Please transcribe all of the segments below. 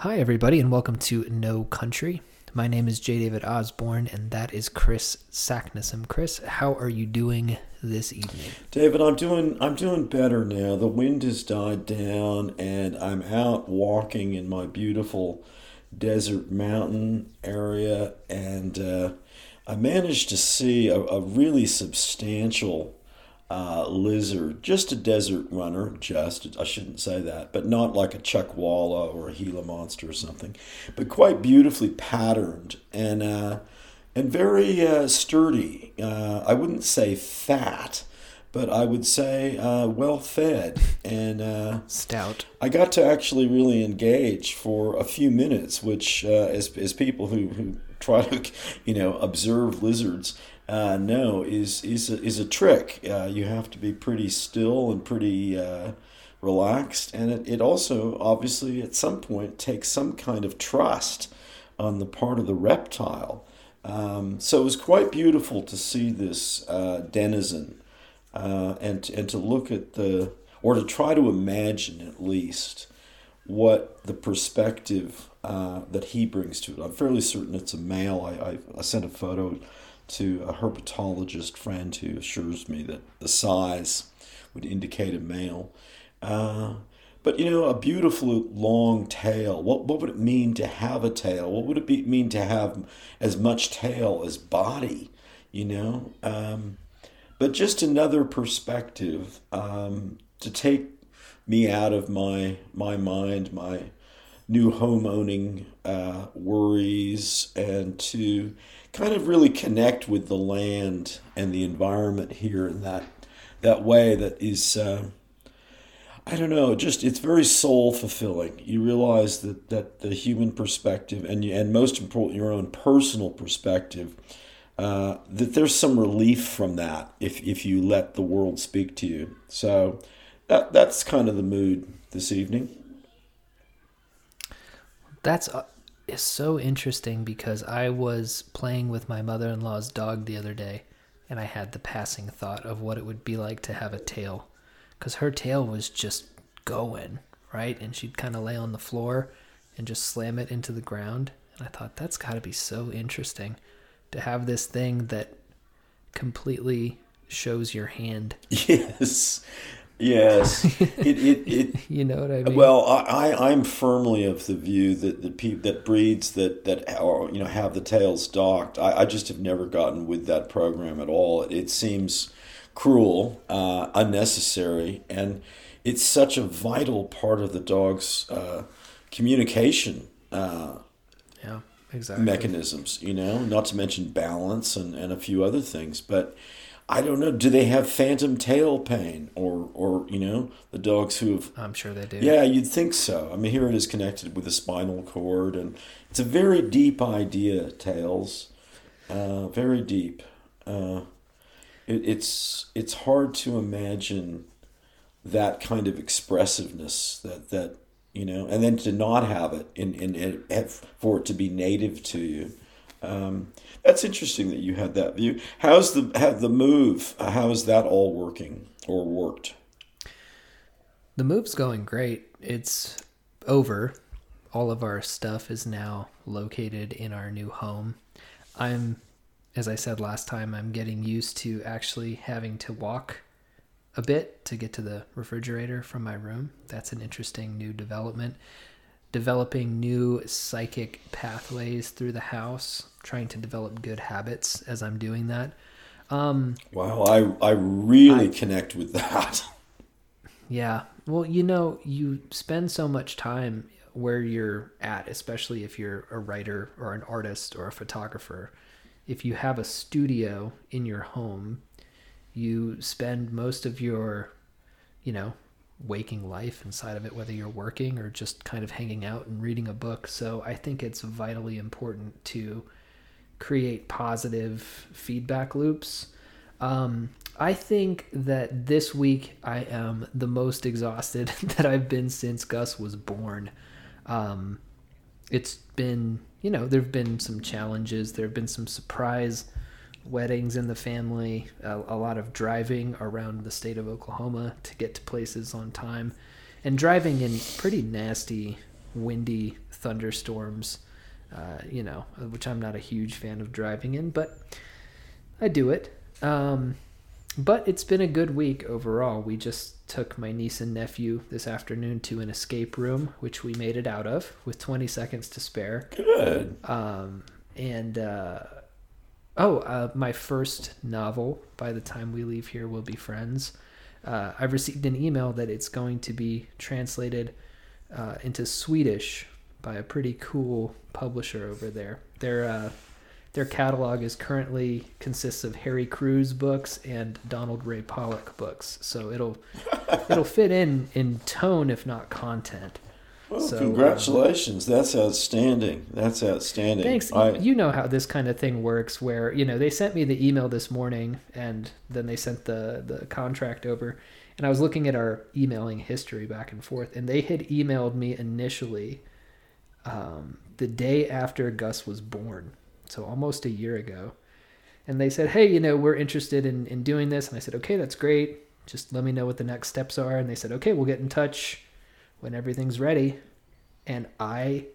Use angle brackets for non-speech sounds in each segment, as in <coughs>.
Hi, everybody, and welcome to No Country. My name is J. David Osborne, and that is Chris Sacknessum. Chris, how are you doing this evening? David, I'm doing I'm doing better now. The wind has died down, and I'm out walking in my beautiful desert mountain area, and uh, I managed to see a, a really substantial uh, lizard, just a desert runner, just, I shouldn't say that, but not like a chuckwalla or a Gila monster or something, but quite beautifully patterned and, uh, and very uh, sturdy. Uh, I wouldn't say fat, but I would say uh, well fed and uh, stout. I got to actually really engage for a few minutes, which, as, as people who, who try to, you know, observe lizards, uh, no, is is a, is a trick. Uh, you have to be pretty still and pretty uh, relaxed, and it, it also obviously at some point takes some kind of trust on the part of the reptile. Um, so it was quite beautiful to see this uh, denizen uh, and and to look at the or to try to imagine at least what the perspective uh, that he brings to it. I'm fairly certain it's a male. I, I, I sent a photo to a herpetologist friend who assures me that the size would indicate a male. Uh, but you know, a beautiful long tail. What what would it mean to have a tail? What would it be, mean to have as much tail as body? You know, um, but just another perspective um, to take me out of my my mind, my new home owning uh, worries, and to kind of really connect with the land and the environment here in that that way that is uh, I don't know just it's very soul fulfilling you realize that that the human perspective and and most important your own personal perspective uh, that there's some relief from that if if you let the world speak to you. So that that's kind of the mood this evening. That's uh, is so interesting because I was playing with my mother in law's dog the other day and I had the passing thought of what it would be like to have a tail. Because her tail was just going, right? And she'd kind of lay on the floor and just slam it into the ground. And I thought, that's got to be so interesting to have this thing that completely shows your hand. <laughs> Yes. Yes, <laughs> it, it, it <laughs> you know what I mean. Well, I, I am firmly of the view that the pe- that breeds that that are, you know have the tails docked. I, I just have never gotten with that program at all. It, it seems cruel, uh, unnecessary, and it's such a vital part of the dog's uh, communication. Uh, yeah, exactly. Mechanisms, you know, not to mention balance and, and a few other things, but I don't know. Do they have phantom tail pain, or or you know the dogs who have? I'm sure they do. Yeah, you'd think so. I mean, here it is connected with the spinal cord, and it's a very deep idea. Tails, uh, very deep. Uh, it, it's it's hard to imagine that kind of expressiveness that that you know, and then to not have it in in, in for it to be native to you. Um, that's interesting that you had that view. How's the have the move? How is that all working or worked? The move's going great. It's over. All of our stuff is now located in our new home. I'm, as I said last time, I'm getting used to actually having to walk a bit to get to the refrigerator from my room. That's an interesting new development developing new psychic pathways through the house, trying to develop good habits as I'm doing that. Um, wow, I I really I, connect with that. <laughs> Yeah. Well, you know, you spend so much time where you're at, especially if you're a writer or an artist or a photographer. If you have a studio in your home, you spend most of your, you know, waking life inside of it, whether you're working or just kind of hanging out and reading a book. So I think it's vitally important to create positive feedback loops. Um, I think that this week I am the most exhausted <laughs> that I've been since Gus was born. Um, it's been, you know, there have been some challenges, there have been some surprise weddings in the family, a, a, lot of driving around the state of Oklahoma to get to places on time, and driving in pretty nasty windy thunderstorms. Uh, you know, which I'm not a huge fan of driving in, but I do it. Um, but it's been a good week overall. We just took my niece and nephew this afternoon to an escape room, which we made it out of with 20 seconds to spare. Good. Um, and uh, oh, uh, my first novel. By the time we leave here, will be Friends. Uh, I've received an email that it's going to be translated uh, into Swedish by a pretty cool publisher over there. Their uh, their catalog is currently consists of Harry Crews books and Donald Ray Pollock books, so it'll <laughs> it'll fit in in tone if not content. Well, So, uh, congratulations. That's outstanding. That's outstanding. Thanks. I, you know how this kind of thing works where, you know, they sent me the email this morning and then they sent the the contract over and I was looking at our emailing history back and forth and they had emailed me initially um, the day after Gus was born. So almost a year ago. And they said, "Hey, you know, we're interested in in doing this." And I said, "Okay, that's great. Just let me know what the next steps are." And they said, "Okay, we'll get in touch when everything's ready." And I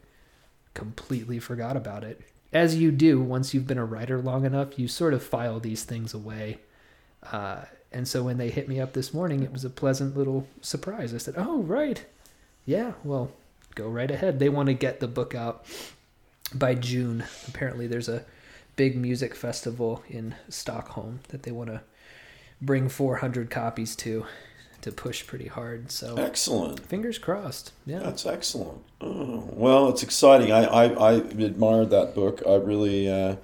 completely forgot about it. As you do once you've been a writer long enough, you sort of file these things away. Uh, and so when they hit me up this morning, it was a pleasant little surprise. I said, "Oh, right, yeah, well, go right ahead." They want to get the book out by June. Apparently, there's a big music festival in Stockholm that they want to bring 400 copies to to push pretty hard. So excellent. fingers crossed. Yeah. That's excellent. Oh, well, it's exciting. I, I, I admired that book. I really, uh,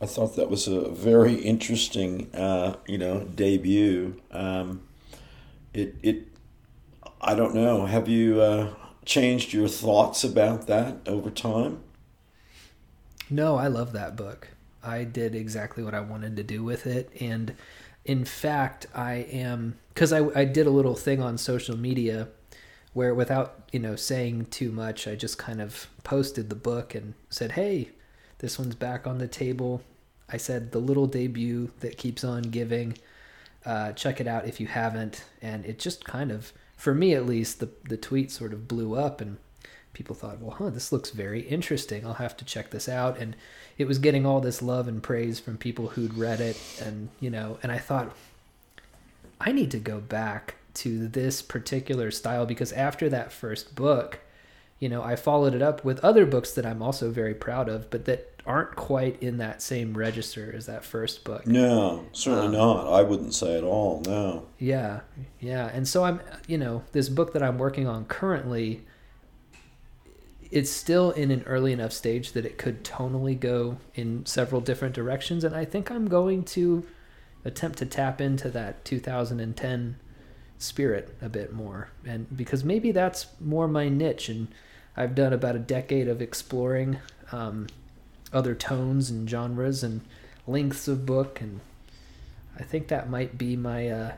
I thought that was a very interesting, uh, you know, debut. Um, it, it, I don't know. Have you uh, changed your thoughts about that over time? No, I love that book. I did exactly what I wanted to do with it. And in fact, I am, because I, I did a little thing on social media where without, you know, saying too much, I just kind of posted the book and said, hey, this one's back on the table. I said, the little debut that keeps on giving. Uh, check it out if you haven't. And it just kind of, for me at least, the, the tweet sort of blew up and people thought, well, huh, this looks very interesting. I'll have to check this out. And it was getting all this love and praise from people who'd read it. And, you know, and I thought, I need to go back to this particular style because after that first book, you know, I followed it up with other books that I'm also very proud of, but that aren't quite in that same register as that first book. No, certainly Um, not. I wouldn't say at all. No. Yeah, yeah. And so I'm, you know, this book that I'm working on currently, it's still in an early enough stage that it could tonally go in several different directions. And I think I'm going to attempt to tap into that 2010 spirit a bit more. And because maybe that's more my niche. And I've done about a decade of exploring um, other tones and genres and lengths of book. And I think that might be my, uh,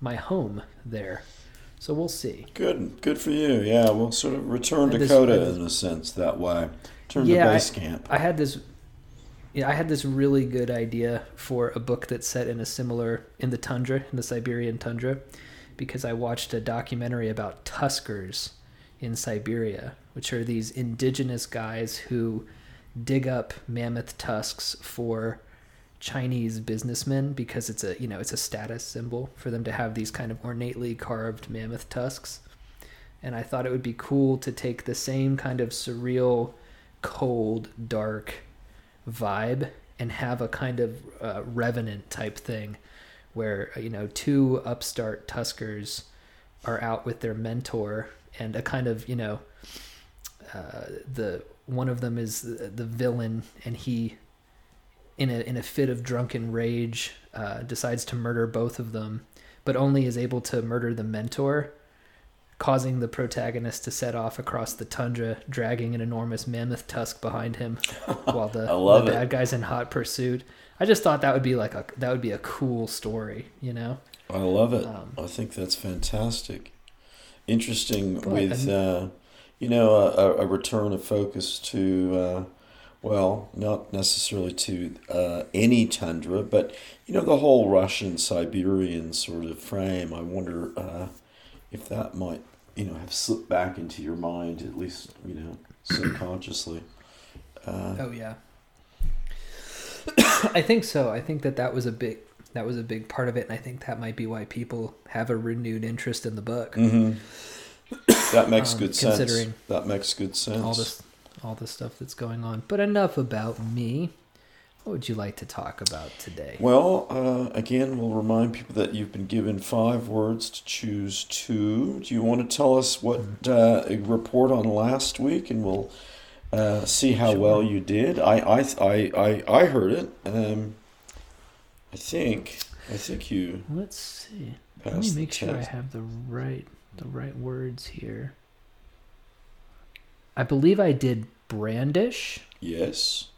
my home there. So we'll see. Good, good for you. Yeah, we'll sort of return This- Coda in a sense that way. Turn Yeah, to I- base camp. I had this yeah, I had this really good idea for a book that's set in a similar in the tundra, in the Siberian tundra, because I watched a documentary about tuskers in Siberia, which are these indigenous guys who dig up mammoth tusks for Chinese businessmen because it's a you know it's a status symbol for them to have these kind of ornately carved mammoth tusks. And I thought it would be cool to take the same kind of surreal, cold, dark vibe and have a kind of uh, revenant type thing where you know two upstart tuskers are out with their mentor and a kind of you know uh, the one of them is the, the villain and he in a in a fit of drunken rage uh, decides to murder both of them but only is able to murder the mentor causing the protagonist to set off across the tundra dragging an enormous mammoth tusk behind him <laughs> while the, the bad guys in hot pursuit i just thought that would be like a that would be a cool story you know I love it. Um, I think that's fantastic. Interesting with, uh, you know, a, a return of focus to, uh, well, not necessarily to uh, any tundra, but, you know, the whole Russian Siberian sort of frame. I wonder uh, if that might you know have slipped back into your mind at least you know subconsciously. Uh, oh yeah. <coughs> I think so. I think that that was a big that was a big part of it, and I think that might be why people have a renewed interest in the book. Mm-hmm. That makes Um, good sense. considering That makes good sense. All this, all the stuff that's going on. But enough about me. What would you like to talk about today? Well, uh, again, we'll remind people that you've been given five words to choose two. Do you want to tell us what uh, a report on last week, and we'll uh, see how Sure. well you did? I I I I, I heard it. Um, I think I think you Let's see. Let me make sure I have the right the right words here. I believe I did brandish Yes.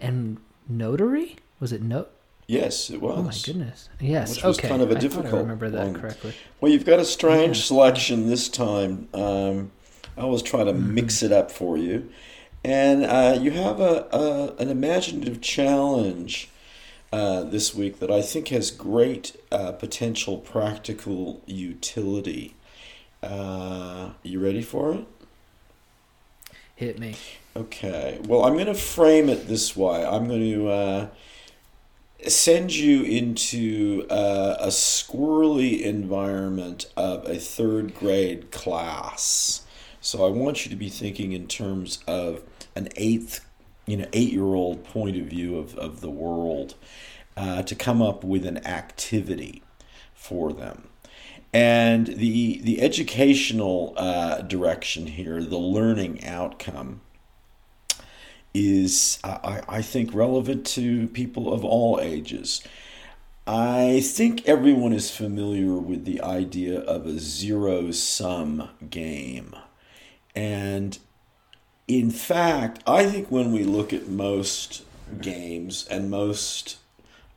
and notary. Was it note? Yes, it was. Oh my goodness! Yes. Which was okay. kind of a I difficult I remember that one. correctly. Well, you've got a strange Yeah. selection this time. Um, I always try to Mm-hmm. mix it up for you, and uh, you have a, a an imaginative challenge uh, this week that I think has great uh, potential practical utility. Uh, you ready for it? Hit me. Okay. Well, I'm going to frame it this way. I'm going to uh, send you into uh, a squirrely environment of a third grade class. So I want you to be thinking in terms of an eighth, you know, eight year old point of view of, of the world uh, to come up with an activity for them. And the the educational uh, direction here, the learning outcome, is I, I think relevant to people of all ages. I think everyone is familiar with the idea of a zero sum game. And in fact, I think when we look at most games and most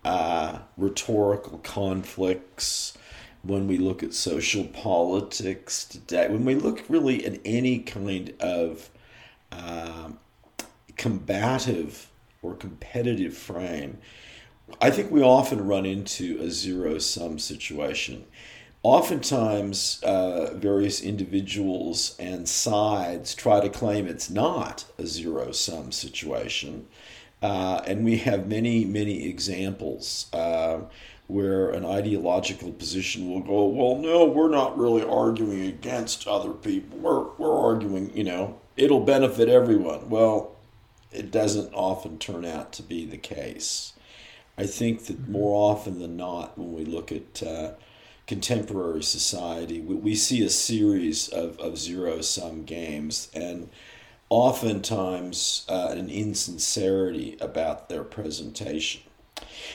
uh, rhetorical conflicts, when we look at social politics today, when we look really at any kind of um, combative or competitive frame, I think we often run into a zero sum situation. Oftentimes, uh, various individuals and sides try to claim it's not a zero sum situation. Uh, and we have many, many examples uh, where an ideological position will go, well, no, we're not really arguing against other people. We're, we're arguing, you know, it'll benefit everyone. Well, it doesn't often turn out to be the case. I think that more often than not, when we look at uh, contemporary society, we, we see a series of, of zero sum games and oftentimes uh, an insincerity about their presentation.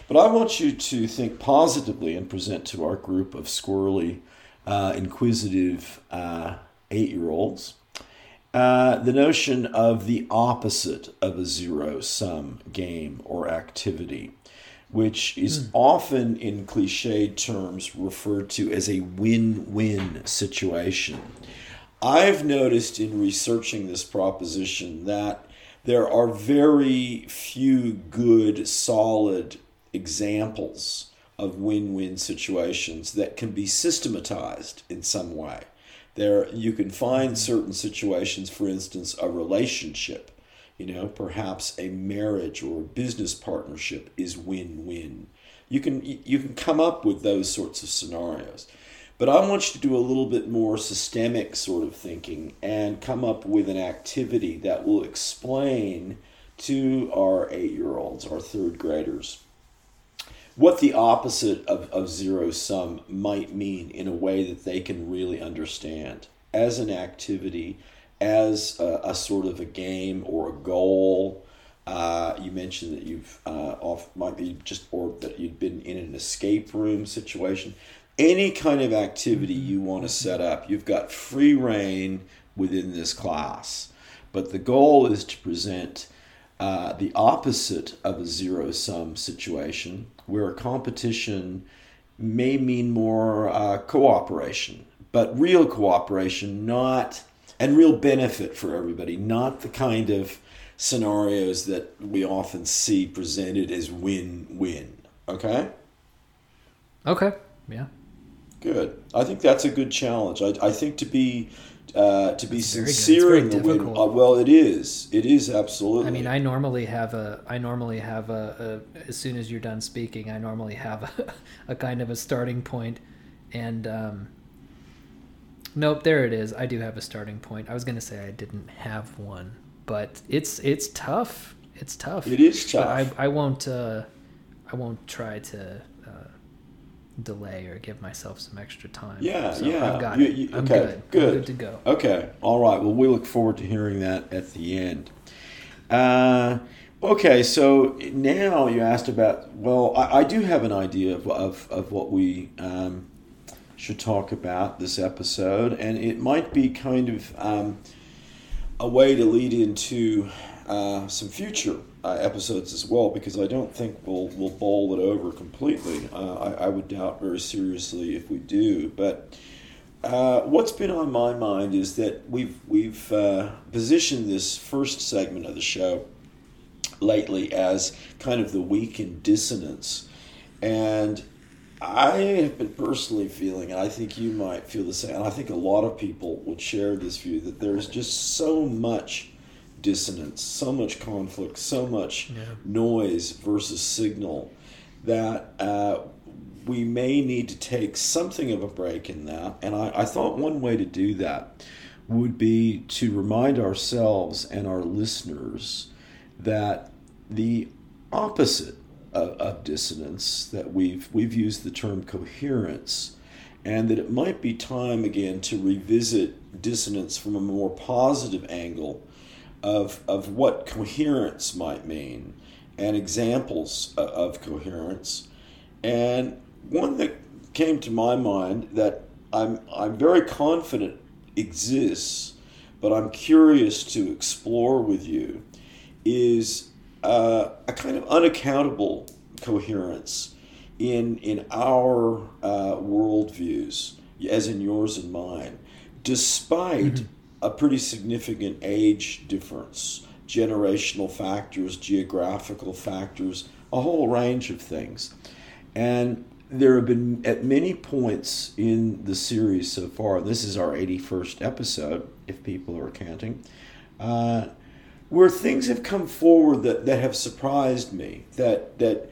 But I want you to think positively and present to our group of squirrely, uh, inquisitive uh, eight year olds uh, the notion of the opposite of a zero sum game or activity, which is hmm. often in cliched terms referred to as a win win situation. I've noticed in researching this proposition that there are very few good, solid examples of win win situations that can be systematized in some way. There, you can find hmm. certain situations, for instance, a relationship, you know, perhaps a marriage or a business partnership is win win. You can you can come up with those sorts of scenarios. But I want you to do a little bit more systemic sort of thinking and come up with an activity that will explain to our eight year olds, our third graders, what the opposite of, of zero sum might mean in a way that they can really understand as an activity, as a, a sort of a game or a goal. Uh, you mentioned that you've uh, off might be just or that you'd been in an escape room situation. Any kind of activity you want to set up, you've got free reign within this class. But the goal is to present uh, the opposite of a zero sum situation where competition may mean more uh, cooperation, but real cooperation, not and real benefit for everybody, not the kind of scenarios that we often see presented as win win. Okay? Okay. Yeah. Good. I think that's a good challenge. I, I think to be uh, to be That's very good. It's sincere in the difficult. Uh, well, it is. It is absolutely. I mean, I normally have a. I normally have a, a. As soon as you're done speaking, I normally have a, <laughs> a kind of a starting point, and um, nope, there it is. I do have a starting point. I was gonna say I didn't have one, but it's it's tough. It's tough. It is But tough. I I won't. Uh, I won't try to. Uh, delay or give myself some extra time Yeah, So yeah. i've got You- it you- i'm okay, good I'm good. good to go Okay, all right. Well, we look forward to hearing that at the end. Uh, okay, so now you asked about. Well, I, I do have an idea of, of, of what we um, should talk about this episode, and it might be kind of um, a way to lead into uh, some future uh, episodes as well, because I don't think we'll we'll bowl it over completely. Uh, I, I would doubt very seriously if we do, but. Uh, what's been on my mind is that we've we've uh, positioned this first segment of the show lately as kind of the week in dissonance, and I have been personally feeling, and I think you might feel the same, and I think a lot of people would share this view that there's just so much dissonance, so much conflict, so much Yeah. noise versus signal that uh, we may need to take something of a break in that. And I, I thought one way to do that would be to remind ourselves and our listeners that the opposite of, of dissonance that we've we've used the term coherence and that it might be time again to revisit dissonance from a more positive angle of, of what coherence might mean and examples of coherence. And one that came to my mind that I'm, I'm very confident exists, but I'm curious to explore with you is uh, a kind of unaccountable coherence in in our uh, worldviews, as in yours and mine, despite a pretty significant age difference, generational factors, geographical factors, a whole range of things, and there have been at many points in the series so far. This is our eighty-first episode, if people are counting. Uh, where things have come forward that, that have surprised me that that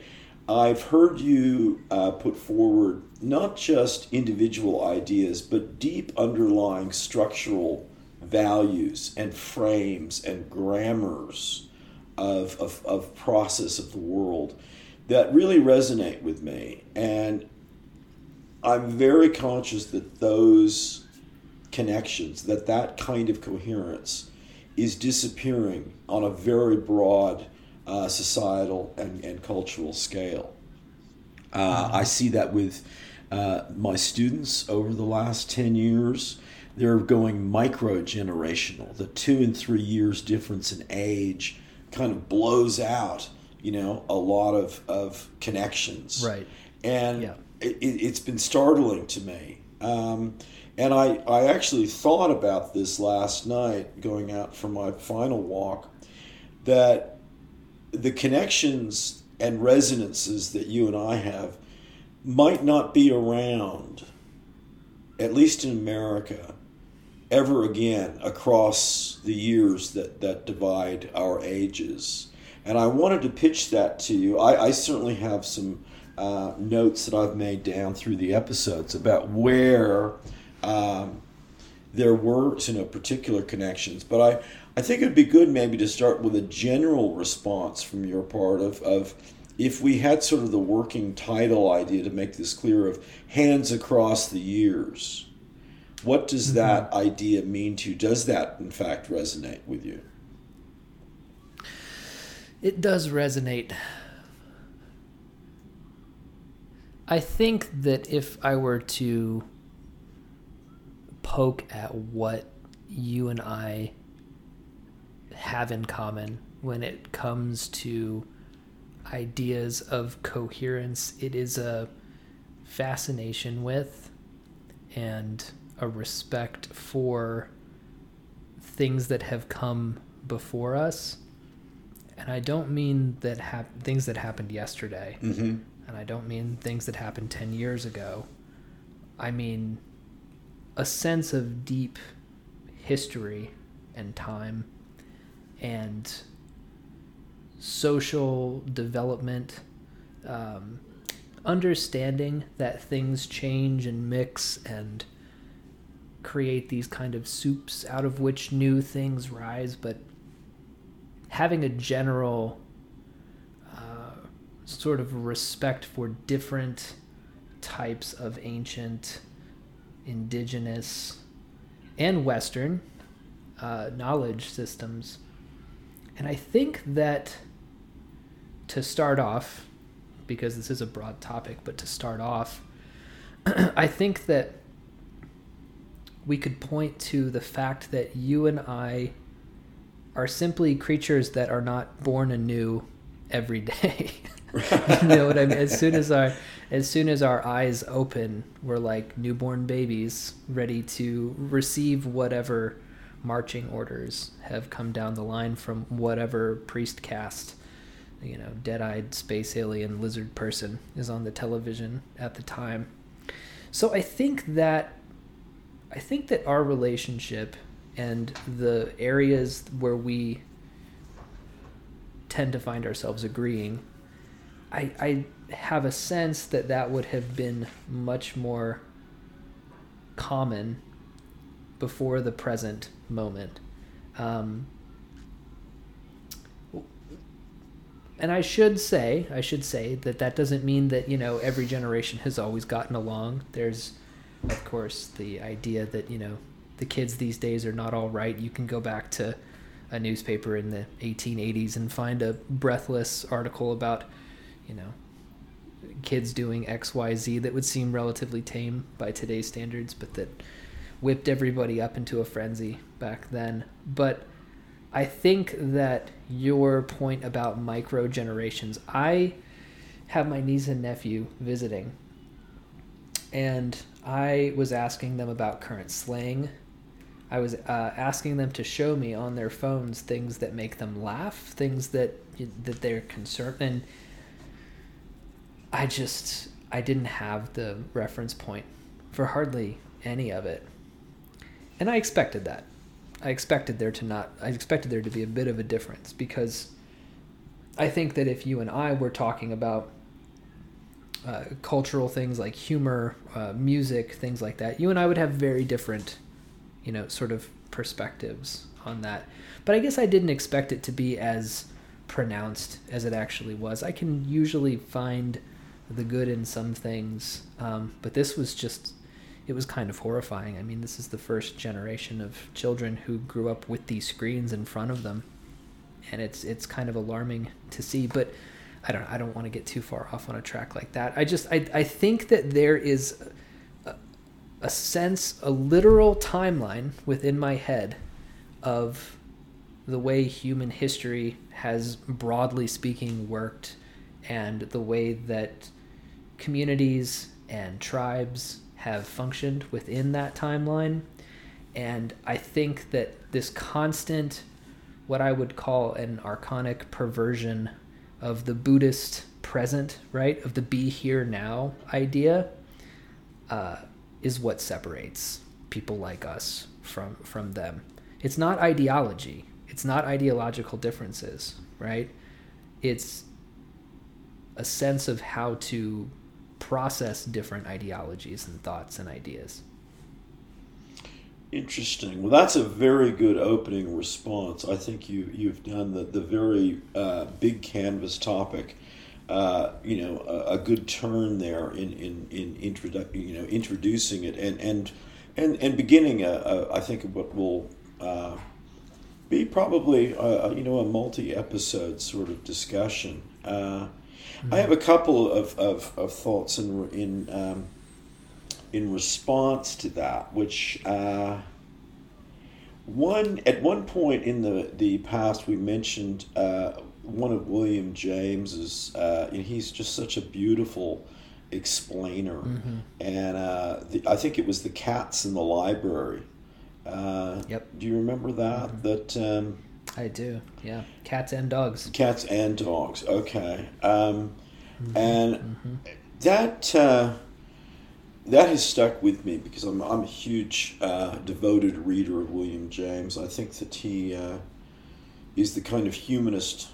I've heard you uh, put forward not just individual ideas but deep underlying structural values and frames and grammars of, of, of process of the world that really resonate with me. And I'm very conscious that those connections that that kind of coherence is disappearing on a very broad uh, societal and, and cultural scale. Uh, I see that with uh, my students over the last 10 years. They're going micro generational. The two and three years difference in age kind of blows out, you know, a lot of, of connections. Right. And Yeah. it, it's been startling to me. Um, and I, I actually thought about this last night going out for my final walk that the connections and resonances that you and I have might not be around, at least in America, ever again across the years that, that divide our ages. And I wanted to pitch that to you. I, I certainly have some uh, notes that I've made down through the episodes about where um, there were you know particular connections, but I, I think it'd be good maybe to start with a general response from your part of, of if we had sort of the working title idea to make this clear of hands across the years. What does that idea mean to you? Does that in fact resonate with you? It does resonate. I think that if I were to poke at what you and I have in common when it comes to ideas of coherence, it is a fascination with and a respect for things that have come before us and I don't mean that hap- things that happened yesterday, Mm-hmm. and I don't mean things that happened 10 years ago. I mean, a sense of deep history and time and social development, um, understanding that things change and mix and create these kind of soups out of which new things rise, but having a general uh, sort of respect for different types of ancient, indigenous, and Western uh, knowledge systems. And I think that to start off, because this is a broad topic, but to start off, <clears throat> I think that we could point to the fact that you and I are simply creatures that are not born anew every day. <laughs> you know what I mean? As soon as our as soon as our eyes open, we're like newborn babies ready to receive whatever marching orders have come down the line from whatever priest caste, you know, dead-eyed space alien lizard person is on the television at the time. So I think that I think that our relationship and the areas where we tend to find ourselves agreeing, I, I have a sense that that would have been much more common before the present moment. Um, and I should say, I should say that that doesn't mean that you know every generation has always gotten along. There's, of course, the idea that you know the kids these days are not all right. You can go back to a newspaper in the 1880s and find a breathless article about, you know, kids doing X, Y, Z that would seem relatively tame by today's standards, but that whipped everybody up into a frenzy back then. But I think that your point about micro generations, I have my niece and nephew visiting, and I was asking them about current slang I was uh, asking them to show me on their phones things that make them laugh, things that that they're concerned, and I just I didn't have the reference point for hardly any of it, and I expected that. I expected there to not. I expected there to be a bit of a difference because I think that if you and I were talking about uh, cultural things like humor, uh, music, things like that, you and I would have very different you know, sort of perspectives on that. But I guess I didn't expect it to be as pronounced as it actually was. I can usually find the good in some things, um, but this was just, it was kind of horrifying. I mean, this is the first generation of children who grew up with these screens in front of them, and it's it's kind of alarming to see. But I don't I don't want to get too far off on a track like that. I just I I think that there is a sense, a literal timeline within my head of the way human history has, broadly speaking, worked and the way that communities and tribes have functioned within that timeline. And I think that this constant, what I would call an archonic perversion of the Buddhist present, right, of the be here now idea, uh, is what separates people like us from from them. It's not ideology. It's not ideological differences, right? It's a sense of how to process different ideologies and thoughts and ideas. Interesting. Well, that's a very good opening response. I think you you've done the the very uh, big canvas topic uh, you know, a, a, good turn there in in in introdu- you know introducing it and and and and beginning a, a I think what will uh, be probably a, you know a multi episode sort of discussion. Mm-hmm. I have a couple of, of, of thoughts in in um, in response to that, which. Uh, one at one point in the, the past, we mentioned uh, one of William James's, uh, and he's just such a beautiful explainer. Mm-hmm. And uh, the, I think it was the cats in the library. Uh, yep. Do you remember that? Mm-hmm. That. Um, I do. Yeah, cats and dogs. Cats and dogs. Okay. Um, mm-hmm. And mm-hmm. that uh, that has stuck with me because I'm, I'm a huge uh, devoted reader of William James. I think that he uh, is the kind of humanist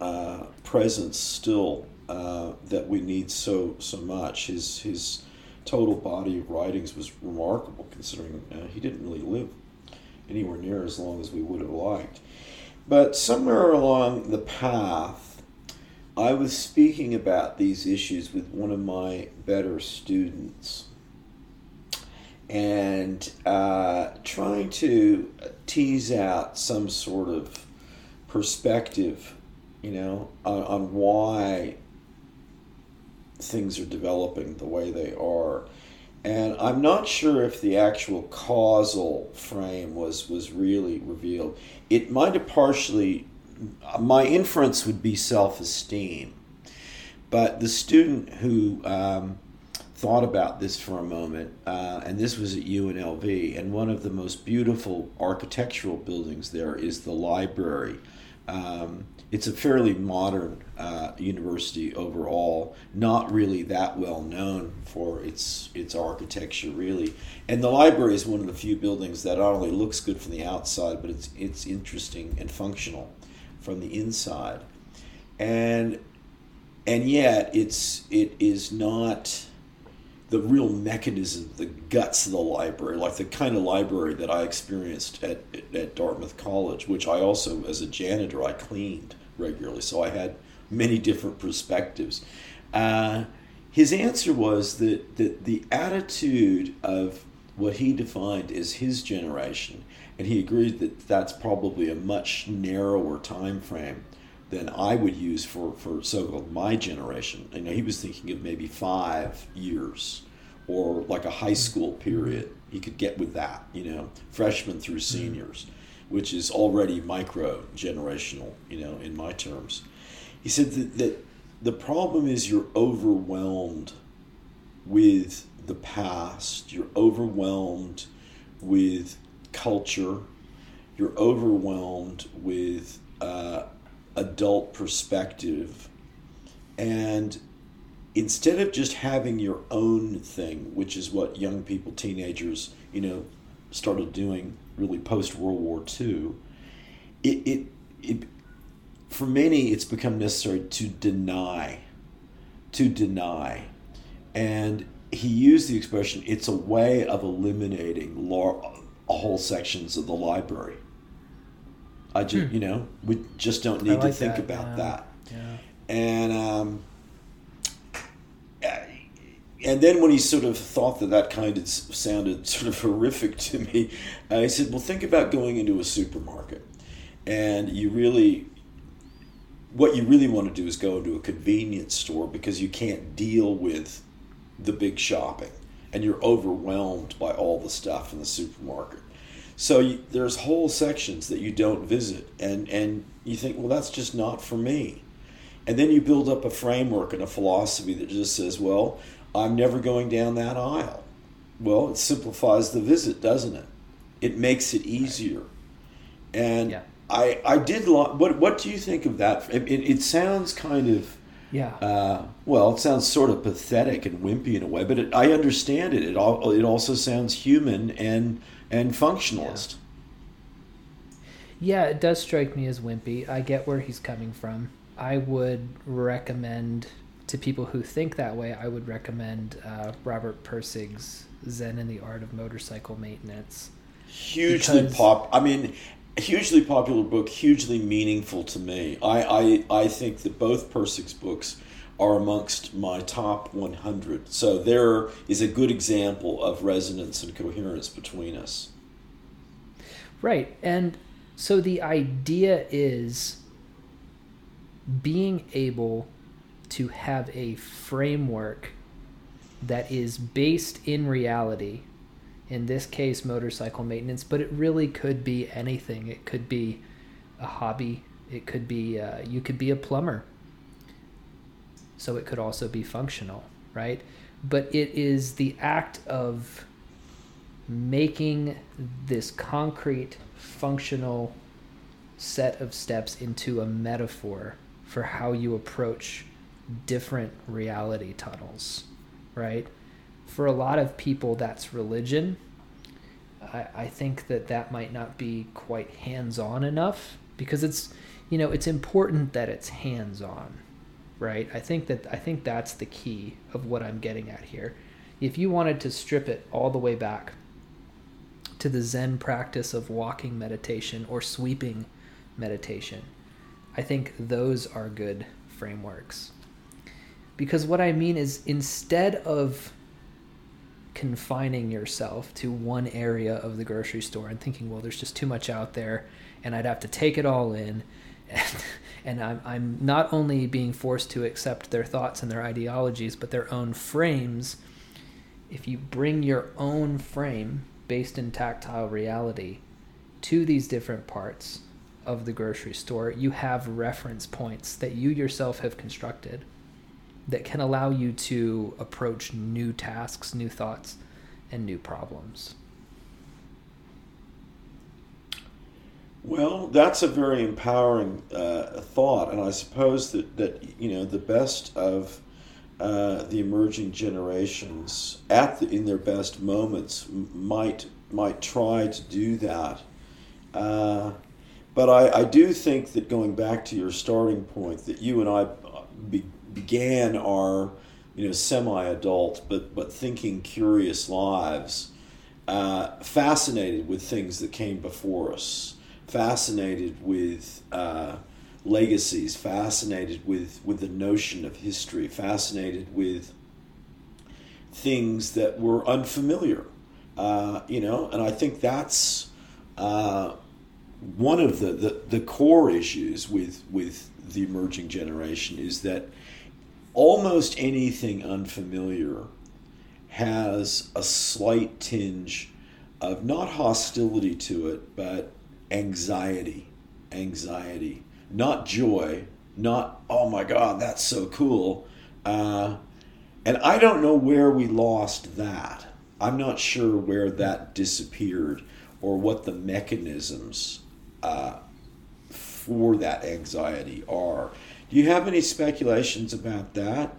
uh, presence still uh, that we need so so much. His his total body of writings was remarkable, considering uh, he didn't really live anywhere near as long as we would have liked. But somewhere along the path, I was speaking about these issues with one of my better students and uh, trying to tease out some sort of perspective, you know, on, on why things are developing the way they are. And I'm not sure if the actual causal frame was, was really revealed. It might have partially, my inference would be self esteem. But the student who um, thought about this for a moment, uh, and this was at UNLV, and one of the most beautiful architectural buildings there is the library. Um, it's a fairly modern uh, university overall, not really that well known for its its architecture, really. And the library is one of the few buildings that not only looks good from the outside, but it's it's interesting and functional from the inside. And and yet, it's it is not the real mechanism, the guts of the library, like the kind of library that I experienced at, at Dartmouth College, which I also, as a janitor, I cleaned regularly. So I had many different perspectives. Uh, his answer was that, that the attitude of what he defined as his generation, and he agreed that that's probably a much narrower time frame than I would use for, for so-called my generation. You know, he was thinking of maybe five years or like a high school period. He could get with that, you know, freshmen through mm-hmm. seniors, which is already micro generational, you know, in my terms. He said that, that the problem is you're overwhelmed with the past, you're overwhelmed with culture, you're overwhelmed with uh, adult perspective. And instead of just having your own thing, which is what young people, teenagers, you know, started doing really post World War II, it, it, it, for many, it's become necessary to deny, to deny. And he used the expression, it's a way of eliminating lar- whole sections of the library. I just, hmm. you know, we just don't need like to think that. about yeah. that. Yeah. And, um, and then when he sort of thought that that kind of sounded <laughs> sort of horrific to me, I said, "Well, think about going into a supermarket, and you really, what you really want to do is go into a convenience store because you can't deal with the big shopping, and you're overwhelmed by all the stuff in the supermarket. So you, there's whole sections that you don't visit, and and you think, well, that's just not for me." And then you build up a framework and a philosophy that just says, well, I'm never going down that aisle. Well, it simplifies the visit, doesn't it? It makes it easier. And yeah. I, I did. Lo- what What do you think of that? It, it, it sounds kind of. Yeah. Uh, well, it sounds sort of pathetic and wimpy in a way, but it, I understand it. It all, It also sounds human and and functionalist. Yeah. yeah, it does strike me as wimpy. I get where he's coming from. I would recommend to people who think that way, I would recommend uh, Robert Pirsig's Zen and the Art of Motorcycle Maintenance. Hugely because... pop. I mean, hugely popular book, hugely meaningful to me. I, I, I think that both Pirsig's books are amongst my top 100. So there is a good example of resonance and coherence between us. Right. And so the idea is being able to have a framework that is based in reality in this case motorcycle maintenance but it really could be anything. It could be a hobby. It could be uh, you could be a plumber. So it could also be functional right? But it is the act of making this concrete functional set of steps into a metaphor for how you approach different reality tunnels, right? For a lot of people that's religion. I, I think that that might not be quite hands-on enough because it's you know it's important that it's hands-on right? I think that i think that's the key of what i'm getting at here. If you wanted to strip it all the way back to the zen practice of walking meditation or sweeping meditation i think those are good frameworks. Because what i mean is instead of confining yourself to one area of the grocery store and thinking well there's just too much out there and i'd have to take it all in. And, <laughs> and I'm, I'm not only being forced to accept their thoughts and their ideologies but their own frames. If you bring your own frame based in tactile reality to these different parts of the grocery store you have reference points that you yourself have constructed that can allow you to approach new tasks new thoughts and new problems Well, that's a very empowering uh, thought, and I suppose that, that you know the best of uh, the emerging generations at the, in their best moments might might try to do that. Uh, but I, I do think that going back to your starting point, that you and I be, began our you know semi-adult but but thinking curious lives, uh, fascinated with things that came before us fascinated with uh, legacies, fascinated with, with the notion of history, fascinated with things that were unfamiliar. Uh, you know, and I think that's uh, one of the, the, the core issues with, with the emerging generation is that almost anything unfamiliar has a slight tinge of not hostility to it, but anxiety, anxiety, not joy, not, oh my God, that's so cool. Uh, and I don't know where we lost that. I'm not sure where that disappeared or what the mechanisms uh, for that anxiety are. Do you have any speculations about that?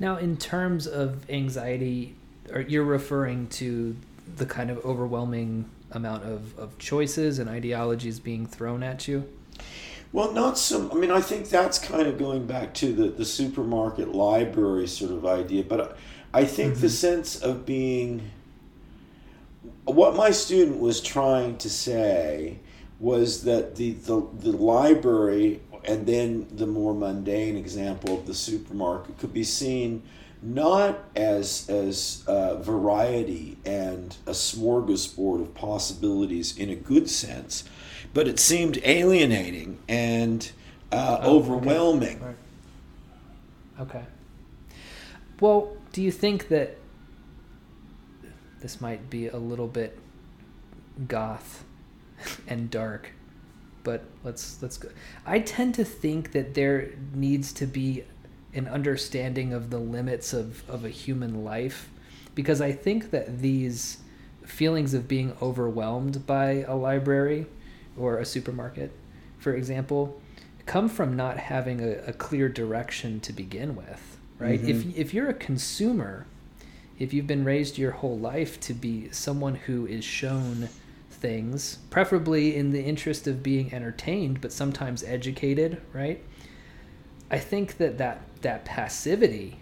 Now, in terms of anxiety, you're referring to the kind of overwhelming amount of, of choices and ideologies being thrown at you? Well, not so. I mean, I think that's kind of going back to the, the supermarket library sort of idea, but I think mm-hmm. the sense of being. What my student was trying to say was that the, the, the library and then the more mundane example of the supermarket could be seen not as as uh, variety and a smorgasbord of possibilities in a good sense, but it seemed alienating and uh, oh, overwhelming. Okay. Right. okay. Well, do you think that this might be a little bit goth and dark? But let's let's go. I tend to think that there needs to be an understanding of the limits of, of a human life because I think that these feelings of being overwhelmed by a library or a supermarket, for example, come from not having a, a clear direction to begin with, right? Mm-hmm. If, if you're a consumer, if you've been raised your whole life to be someone who is shown things, preferably in the interest of being entertained, but sometimes educated, right? I think that that that passivity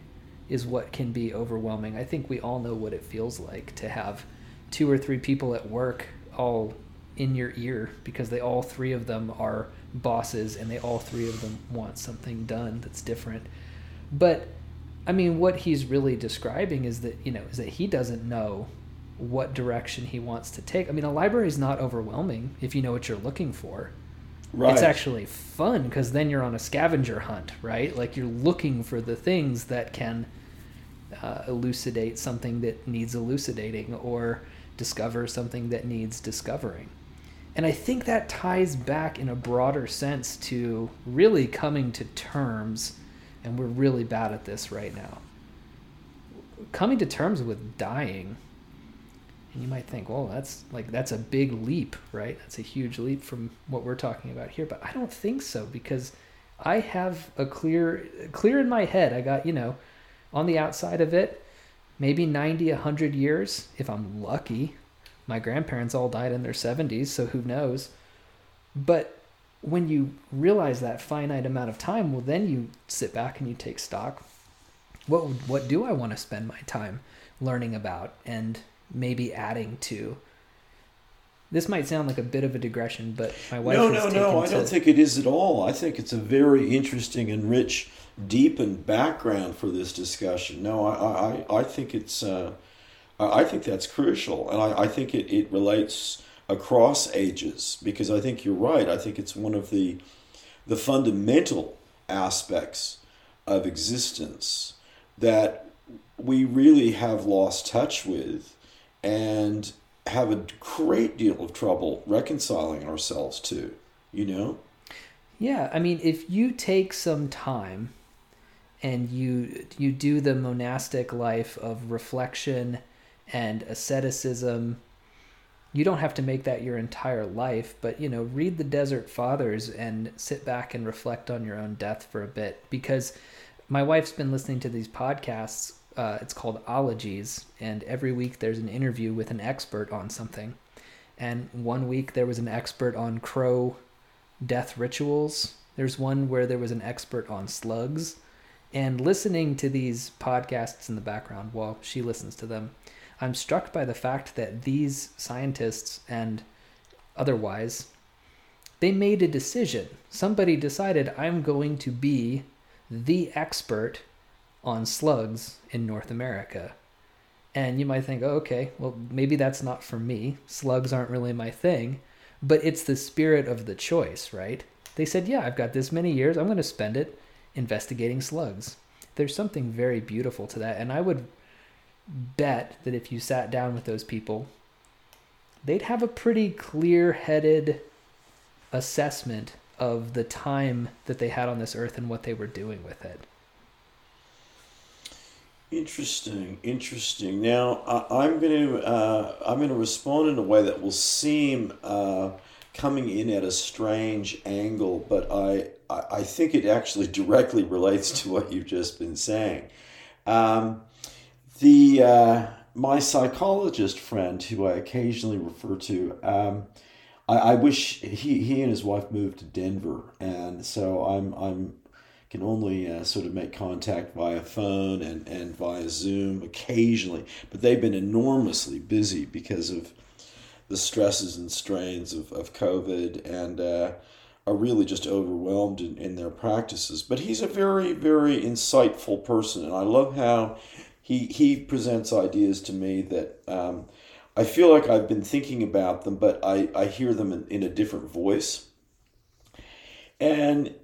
is what can be overwhelming. I think we all know what it feels like to have two or three people at work all in your ear because they all three of them are bosses and they all three of them want something done that's different. But I mean what he's really describing is that, you know, is that he doesn't know what direction he wants to take. I mean, a library is not overwhelming if you know what you're looking for. Right. It's actually fun because then you're on a scavenger hunt, right? Like you're looking for the things that can uh, elucidate something that needs elucidating or discover something that needs discovering. And I think that ties back in a broader sense to really coming to terms, and we're really bad at this right now. Coming to terms with dying and you might think, well, that's like that's a big leap, right? That's a huge leap from what we're talking about here. But I don't think so because I have a clear clear in my head. I got, you know, on the outside of it, maybe 90, 100 years if I'm lucky. My grandparents all died in their 70s, so who knows? But when you realize that finite amount of time, well, then you sit back and you take stock. What what do I want to spend my time learning about and maybe adding to? This might sound like a bit of a digression, but my wife. No, no, no. I don't think it is at all. I think it's a very interesting and rich, deepened background for this discussion. No, I, I, I think it's. Uh, I think that's crucial, and I, I think it, it relates across ages because I think you're right. I think it's one of the the fundamental aspects of existence that we really have lost touch with and have a great deal of trouble reconciling ourselves to, you know? Yeah, I mean, if you take some time and you you do the monastic life of reflection and asceticism you don't have to make that your entire life, but you know, read the Desert Fathers and sit back and reflect on your own death for a bit. Because my wife's been listening to these podcasts. Uh, it's called Ologies, and every week there's an interview with an expert on something. And one week there was an expert on crow death rituals. There's one where there was an expert on slugs. And listening to these podcasts in the background while she listens to them, I'm struck by the fact that these scientists and otherwise they made a decision. Somebody decided I'm going to be the expert on slugs in North America. And you might think, oh, okay, well, maybe that's not for me. Slugs aren't really my thing. But it's the spirit of the choice, right? They said, yeah, I've got this many years. I'm going to spend it investigating slugs. There's something very beautiful to that. And I would bet that if you sat down with those people, they'd have a pretty clear headed assessment of the time that they had on this earth and what they were doing with it. Interesting, interesting. Now I, am going to uh, I'm going to respond in a way that will seem uh, coming in at a strange angle, but I I think it actually <laughs> directly relates to what you've just been saying. Um, the uh, my psychologist friend, who I occasionally refer to, um, I, I, wish he, he and his wife moved to Denver, and so I'm I'm can only uh, sort of make contact via phone and, and via Zoom occasionally, but they've been enormously busy because of the stresses and strains of, of COVID and uh, are really just overwhelmed in, in their practices. But he's a very, very insightful person, and I love how he he presents ideas to me that um, I feel like I've been thinking about them, but I, I hear them in, in a different voice. And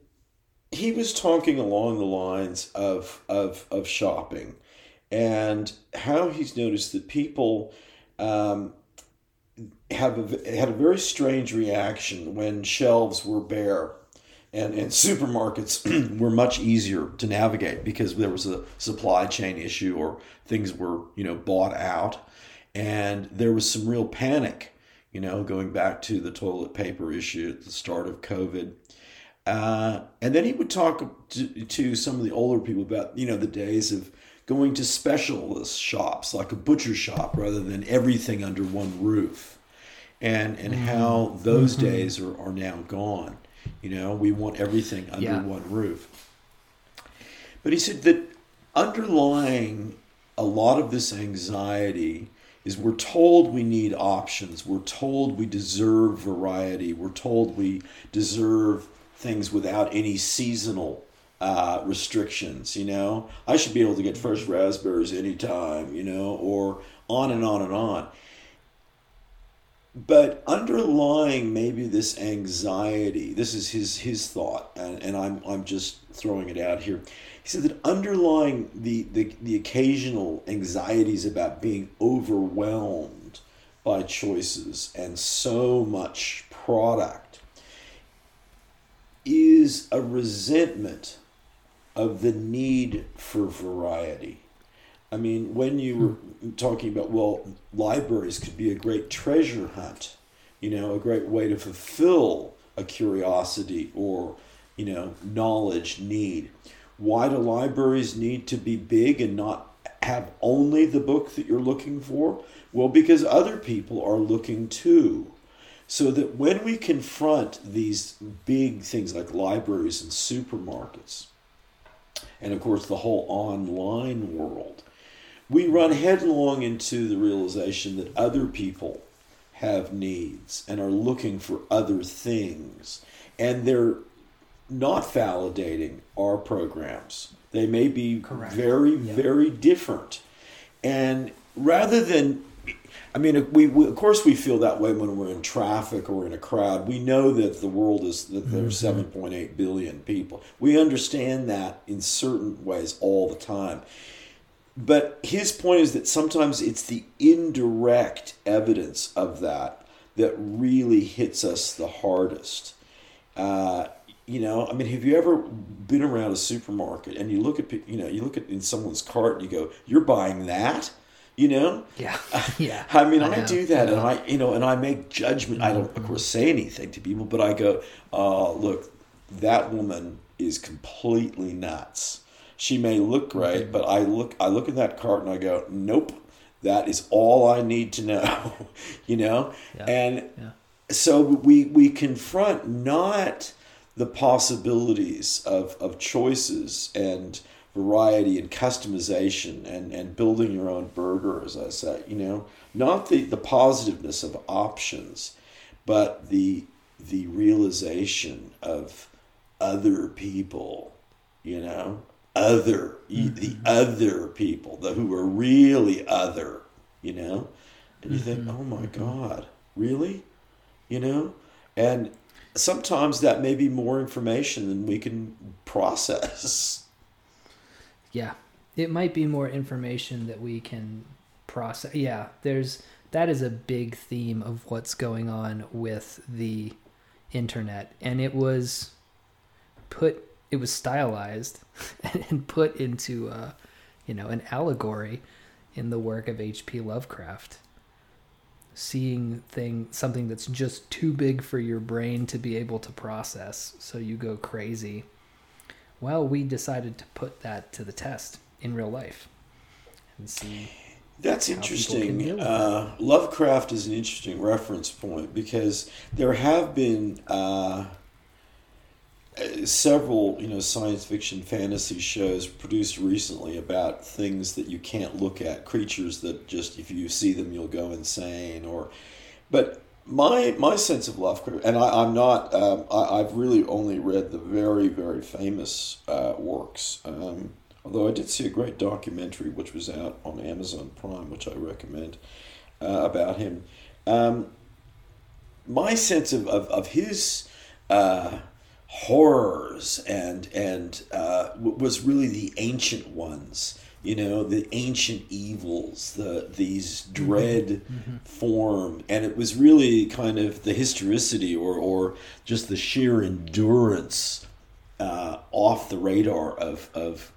he was talking along the lines of, of, of shopping and how he's noticed that people um, have a, had a very strange reaction when shelves were bare and, and supermarkets <clears throat> were much easier to navigate because there was a supply chain issue or things were you know bought out. And there was some real panic you know going back to the toilet paper issue at the start of covid uh, and then he would talk to, to some of the older people about you know the days of going to specialist shops like a butcher shop rather than everything under one roof and and mm-hmm. how those mm-hmm. days are, are now gone you know, we want everything under yeah. one roof. But he said that underlying a lot of this anxiety is we're told we need options. We're told we deserve variety. We're told we deserve things without any seasonal uh, restrictions. You know, I should be able to get fresh raspberries anytime. You know, or on and on and on but underlying maybe this anxiety this is his his thought and, and I'm, I'm just throwing it out here he said that underlying the, the, the occasional anxieties about being overwhelmed by choices and so much product is a resentment of the need for variety I mean, when you were talking about, well, libraries could be a great treasure hunt, you know, a great way to fulfill a curiosity or, you know, knowledge need. Why do libraries need to be big and not have only the book that you're looking for? Well, because other people are looking too. So that when we confront these big things like libraries and supermarkets, and of course the whole online world, we run headlong into the realization that other people have needs and are looking for other things. And they're not validating our programs. They may be Correct. very, Yeah. very different. And rather than, I mean, we, we of course we feel that way when we're in traffic or in a crowd. We know that the world is that there's Mm-hmm. 7.8 billion people. We understand that in certain ways all the time. But his point is that sometimes it's the indirect evidence of that that really hits us the hardest. Uh, you know, I mean, have you ever been around a supermarket and you look at, you know, you look at in someone's cart and you go, "You're buying that," you know? Yeah. <laughs> <laughs> Yeah. I mean, I, know. do that, and I, you know, and I make judgment. I don't, of course, say anything to people, but I go, uh, "Look, that woman is completely nuts. She may look great, Mm-hmm. but I look, I look at that cart and I go, nope, that is all I need to know, <laughs> you know." Yeah. And Yeah. so we we confront not the possibilities of, of choices and variety and customization and, and building your own burger, as I say, you know, not the, the positiveness of options, but the the realization of other people, you know, other the mm-hmm. other people, the who are really other, you know, and you think, mm-hmm. oh my mm-hmm. God, really, you know, and sometimes that may be more information than we can process. Yeah. It might be more information that we can process. Yeah, there's that is a big theme of what's going on with the internet and it was put it was stylized <laughs> and put into uh you know an allegory in the work of H.P. Lovecraft. Seeing thing something that's just too big for your brain to be able to process, so you go crazy. Well, we decided to put that to the test in real life and see. That's interesting. Uh, Lovecraft is an interesting reference point because there have been uh, uh, several, you know, science fiction fantasy shows produced recently about things that you can't look at, creatures that just if you see them you'll go insane. Or, but my my sense of Lovecraft, and I, I'm not, um, I, I've really only read the very very famous uh, works. Um, Although I did see a great documentary which was out on Amazon Prime, which I recommend, uh, about him. Um, my sense of, of, of his uh, horrors and and uh, was really the ancient ones. You know, the ancient evils, the these dread form, and it was really kind of the historicity or or just the sheer endurance uh, off the radar of of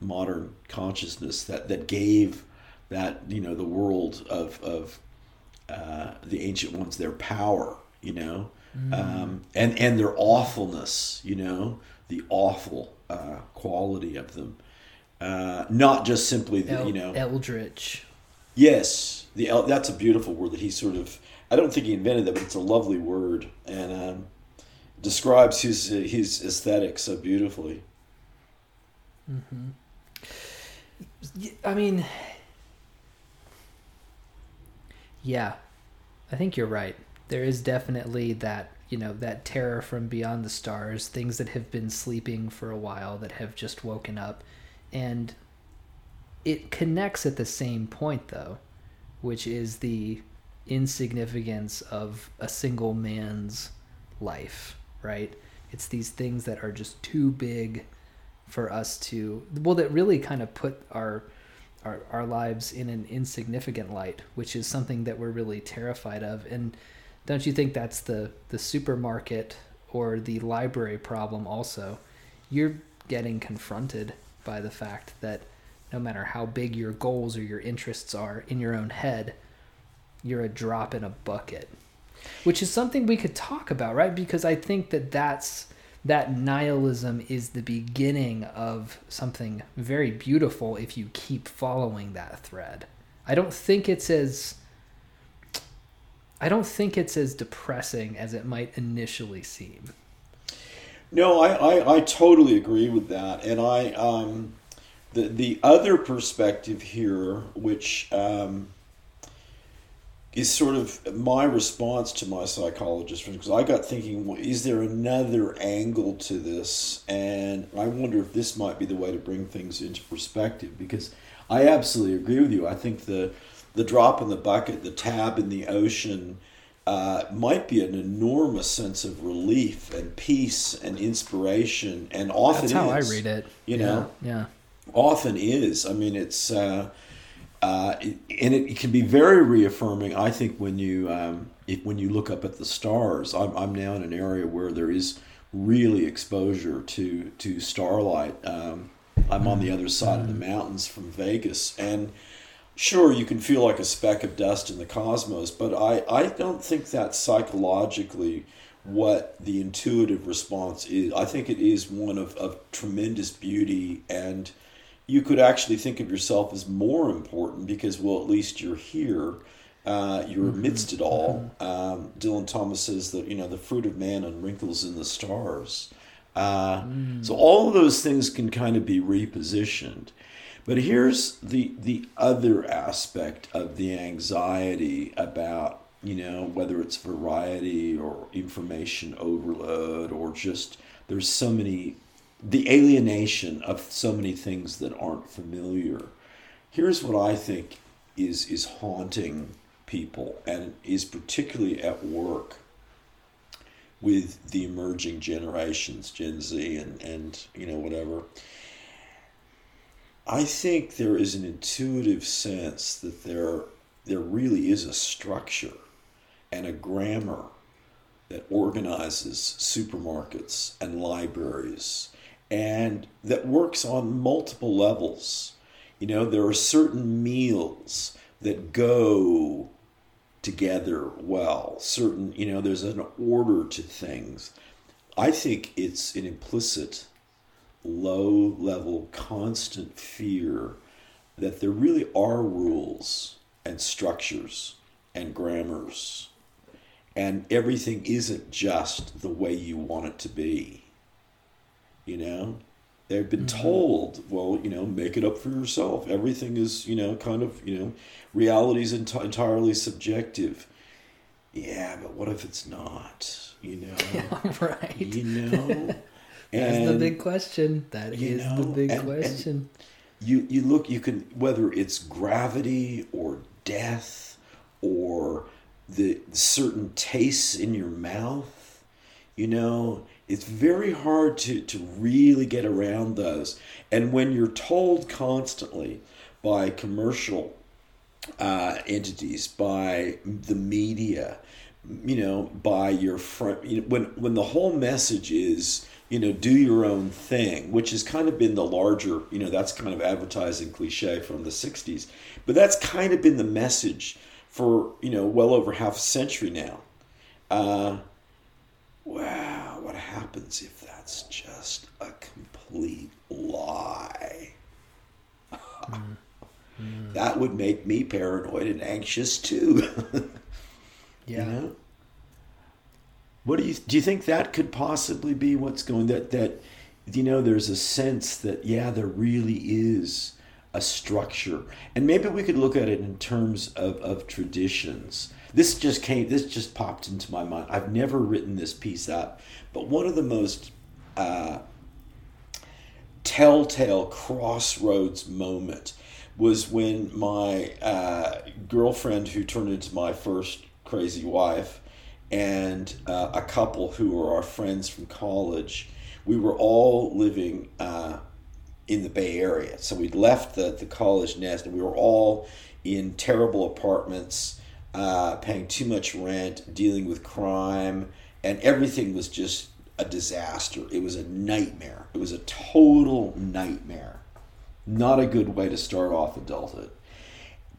modern consciousness that that gave that you know the world of of uh, the ancient ones their power you know? Um, and and their awfulness you know? The awful uh, quality of them uh, not just simply the, El- you know Eldritch. yes the el- that's a beautiful word that he sort of I don't think he invented that but it's a lovely word and um, describes his his aesthetic so beautifully Hmm. I mean, yeah, I think you're right. There is definitely that, you know, that terror from beyond the stars, things that have been sleeping for a while that have just woken up. And it connects at the same point, though, which is the insignificance of a single man's life, right? It's these things that are just too big for us to well that really kind of put our our, our lives in an insignificant light which is something that we're really terrified of and don't you think that's the the supermarket or the library problem also you're getting confronted by the fact that no matter how big your goals or your interests are in your own head you're a drop in a bucket which is something we could talk about right because i think that that's that nihilism is the beginning of something very beautiful if you keep following that thread. I don't think it's as I don't think it's as depressing as it might initially seem. No, I, I, I totally agree with that, and I um, the the other perspective here, which um, is sort of my response to my psychologist because I got thinking, well, is there another angle to this? And I wonder if this might be the way to bring things into perspective, because I absolutely agree with you. I think the the drop in the bucket, the tab in the ocean uh, might be an enormous sense of relief and peace and inspiration, and often That's how is, I read it. You know, yeah, often is. I mean, it's uh, uh, and it, it, can be very reaffirming. I think when you um, if, when you look up at the stars, I'm, I'm now in an area where there is really exposure to to starlight. Um, I'm on the other side of the mountains from Vegas, and sure you can feel like a speck of dust in the cosmos but i, I don't think that's psychologically what the intuitive response is i think it is one of, of tremendous beauty and you could actually think of yourself as more important because well at least you're here uh, you're mm-hmm. amidst it all mm-hmm. um, dylan thomas says that you know the fruit of man and wrinkles in the stars uh, mm. so all of those things can kind of be repositioned but here's the the other aspect of the anxiety about you know whether it's variety or information overload or just there's so many the alienation of so many things that aren't familiar. Here's what I think is is haunting people and is particularly at work with the emerging generations, Gen Z and, and you know, whatever. I think there is an intuitive sense that there there really is a structure and a grammar that organizes supermarkets and libraries and that works on multiple levels. You know, there are certain meals that go together well. Certain, you know, there's an order to things. I think it's an implicit low level, constant fear that there really are rules and structures and grammars, and everything isn't just the way you want it to be. You know, they've been mm-hmm. told, well, you know, make it up for yourself. Everything is, you know, kind of, you know, reality is ent- entirely subjective. Yeah, but what if it's not? You know, <laughs> yeah, right? You know. That's and, the big question. That is know, the big and, question. And you you look you can whether it's gravity or death or the certain tastes in your mouth, you know, it's very hard to, to really get around those. And when you're told constantly by commercial uh, entities, by the media, you know, by your front, you know, when when the whole message is you know, do your own thing, which has kind of been the larger, you know, that's kind of advertising cliche from the 60s. But that's kind of been the message for, you know, well over half a century now. Uh, wow, what happens if that's just a complete lie? mm. Mm. <laughs> That would make me paranoid and anxious too. <laughs> yeah. You know? What do you do? You think that could possibly be what's going that that you know? There's a sense that yeah, there really is a structure, and maybe we could look at it in terms of of traditions. This just came. This just popped into my mind. I've never written this piece up, but one of the most uh, telltale crossroads moment was when my uh, girlfriend, who turned into my first crazy wife, and uh, a couple who were our friends from college. We were all living uh, in the Bay Area. So we'd left the, the college nest and we were all in terrible apartments, uh, paying too much rent, dealing with crime, and everything was just a disaster. It was a nightmare. It was a total nightmare. Not a good way to start off adulthood.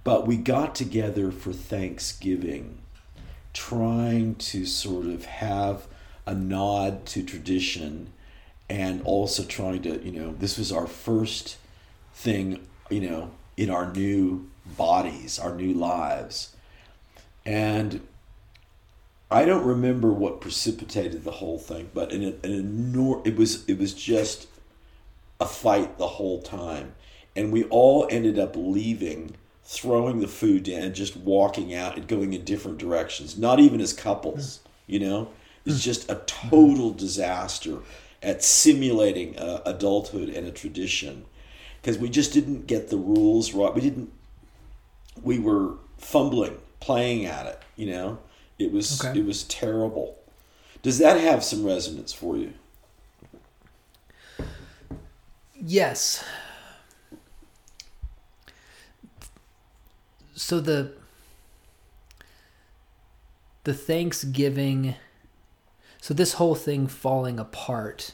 But we got together for Thanksgiving trying to sort of have a nod to tradition and also trying to, you know, this was our first thing, you know, in our new bodies, our new lives. And I don't remember what precipitated the whole thing, but an, an enormous, it was it was just a fight the whole time, and we all ended up leaving, throwing the food down, and just walking out and going in different directions. Not even as couples, you know. It's just a total disaster at simulating uh, adulthood and a tradition, because we just didn't get the rules right. We didn't. We were fumbling, playing at it, you know it was okay. it was terrible. Does that have some resonance for you? Yes. So the the Thanksgiving so this whole thing falling apart.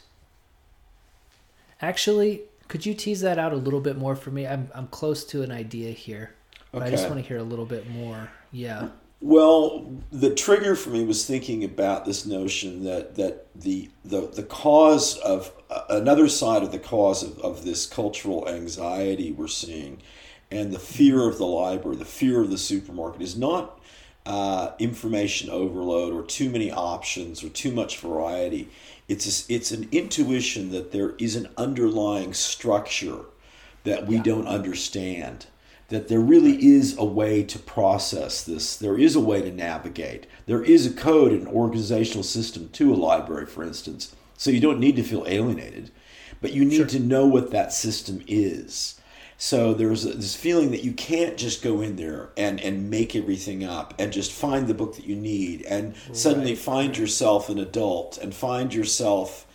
Actually, could you tease that out a little bit more for me? I'm I'm close to an idea here. But okay. I just want to hear a little bit more. Yeah. Well, the trigger for me was thinking about this notion that that the the, the cause of uh, another side of the cause of, of this cultural anxiety we're seeing and the fear of the library, the fear of the supermarket is not uh, information overload or too many options or too much variety. It's a, it's an intuition that there is an underlying structure that we yeah. don't understand that there really is a way to process this. There is a way to navigate. There is a code, an organizational system to a library, for instance. So you don't need to feel alienated, but you need sure. to know what that system is. So there's this feeling that you can't just go in there and, and make everything up and just find the book that you need and right. suddenly find yourself an adult and find yourself